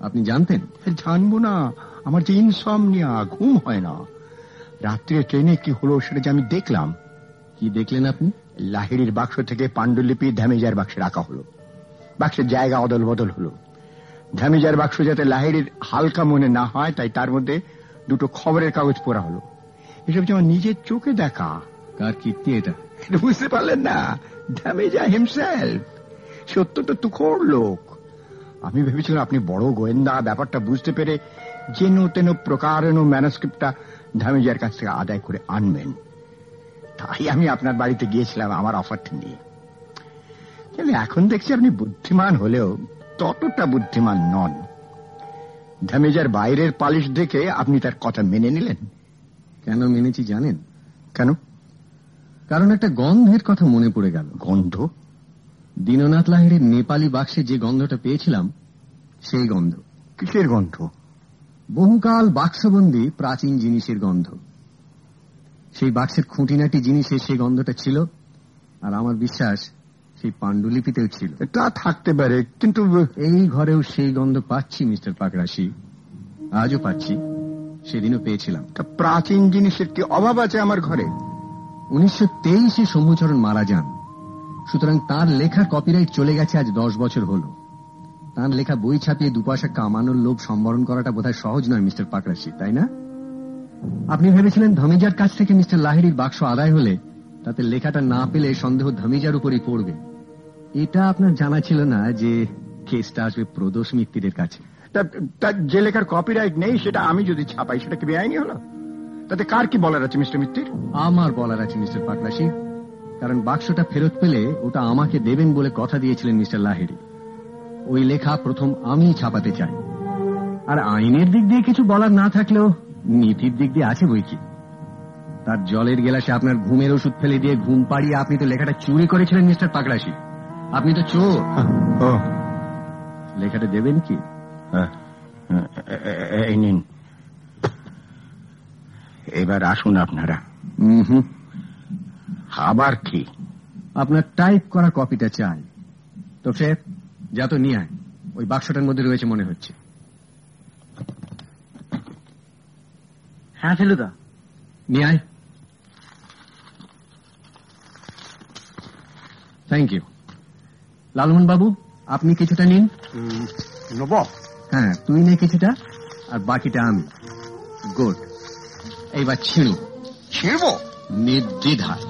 আপনি জানতেন? জানব না আমার যে ইনসমনিয়া ঘুম হয় না। রাত্রে ট্রেনে কি হলো সেটা যে আমি দেখলাম। কি দেখলেন আপনি? লাহিড়ির বাক্স থেকে পাণ্ডুলিপি ধ্যামেজার বাক্সে রাখা হলো। বাক্সের জায়গা অদল বদল হলো। ধ্যামেজার বাক্স যাতে লাহিড়ির হালকা মনে না হয়, তাই তার মধ্যে দুটো খবরের কাগজ পড়া হলো। এসব যেমন নিজের চোখে দেখা কার কীর্তি এটা? এটা বুঝতে পারলেন না। ধ্যামেজা হিমসেলফ সত্য তো তুখোর লোক। আমি ভেবেছিলাম আপনি বড় গোয়েন্দা, ব্যাপারটা বুঝতে পেরে যেন তেন প্রকারেণ ম্যানস্ক্রিপ্টটা ধামেজার কাছ থেকে আদায় করে আনবেন। তাই আমি আপনার বাড়িতে গিয়েছিলাম আমার অফারটা নিয়ে। কিন্তু এখন দেখছি আপনি বুদ্ধিমান হলেও ততটা বুদ্ধিমান নন। ধামেজার বাইরের পালিশ দেখে আপনি তার কথা মেনে নিলেন। কেন মেনেছি জানেন? কেন? কারণ একটা গন্ধের কথা মনে পড়ে গেল। গন্ধ? দীননাথ লাহিড়ের নেপালি বাক্সে যে গন্ধটা পেয়েছিলাম সেই গন্ধ। কিসের গন্ধ? বহুকাল বাক্সবন্দি প্রাচীন জিনিসের গন্ধ। সেই বাক্সের খুঁটিনাটি জিনিসে সেই গন্ধটা ছিল আর আমার বিশ্বাস সেই পাণ্ডুলিপিতেও ছিল। তা থাকতে পারে কিন্তু এই ঘরেও সেই গন্ধ পাচ্ছি মিস্টার পাকরাশি। আজও পাচ্ছি সেদিনও পেয়েছিলাম। তা প্রাচীন জিনিসের কি অভাব আছে আমার ঘরে? উনিশশো তেইশে শম্ভুচরণ মারা যান। সুতরাং তার লেখা কপিরাইট চলে গেছে আজ দশ বছর হল। তার লেখা বই ছাপিয়ে দুপাশা কামানোর লোভ সম্বরণ করাটা বোধহয় সহজ নয় মিস্টার পাকরাশি তাই না? আপনি ভেবেছিলেন ধমিজার কাছ থেকে মিস্টার লাহিড়ির বাক্স আদায় হলে তাতে লেখাটা না পেলে সন্দেহ ধমিজার উপরই পড়বে। এটা আপনার জানা ছিল না যে কেসটা আসবে প্রদোষ মিত্তিরের কাছে। তার যে লেখার কপিরাইট নেই সেটা আমি যদি ছাপাই সেটা কি বেআইনি হলো? তাতে কার কি বলার আছে মিস্টার মিত্তির? আমার বলার আছে মিস্টার পাকরাশি কারণ বাক্সটা ফেরত পেলে ওটা আমাকে দেবেন বলে কথা দিয়েছিলেন মিস্টার লাহিড়ি। ওই লেখা প্রথম আমি ছাপাতে চাই। আর আইনের দিক দিয়ে কিছু বলার না থাকলেও নীতির দিক দিয়ে আছে বই কি তার জলের গেলাসে আপনার ঘুমের ওষুধ ফেলে দিয়ে ঘুম পাড়িয়ে আপনি তো লেখাটা চুরি করেছিলেন মিস্টার পাকড়াশি আপনি তো চোর। লেখাটা দেবেন কি? হ্যাঁ, এই নিন। এবার আসুন আপনারা। আবার কি? আপনার টাইপ করা কপিটা চাই। তো ফের যা তো নিয়ে আয়। ওই বাক্সটার মধ্যে রয়েছে মনে হচ্ছে। হ্যাঁ ফেলুদা নিয়ে আয়। থ্যাংক ইউ লালমোহন বাবু আপনি কিছুটা নিন। নেব। হ্যাঁ তুই নে কিছুটা আর বাকিটা আমি। গুড এইবার ছিঁড়ু। ছিড়ব? নির্দ্বিধায়।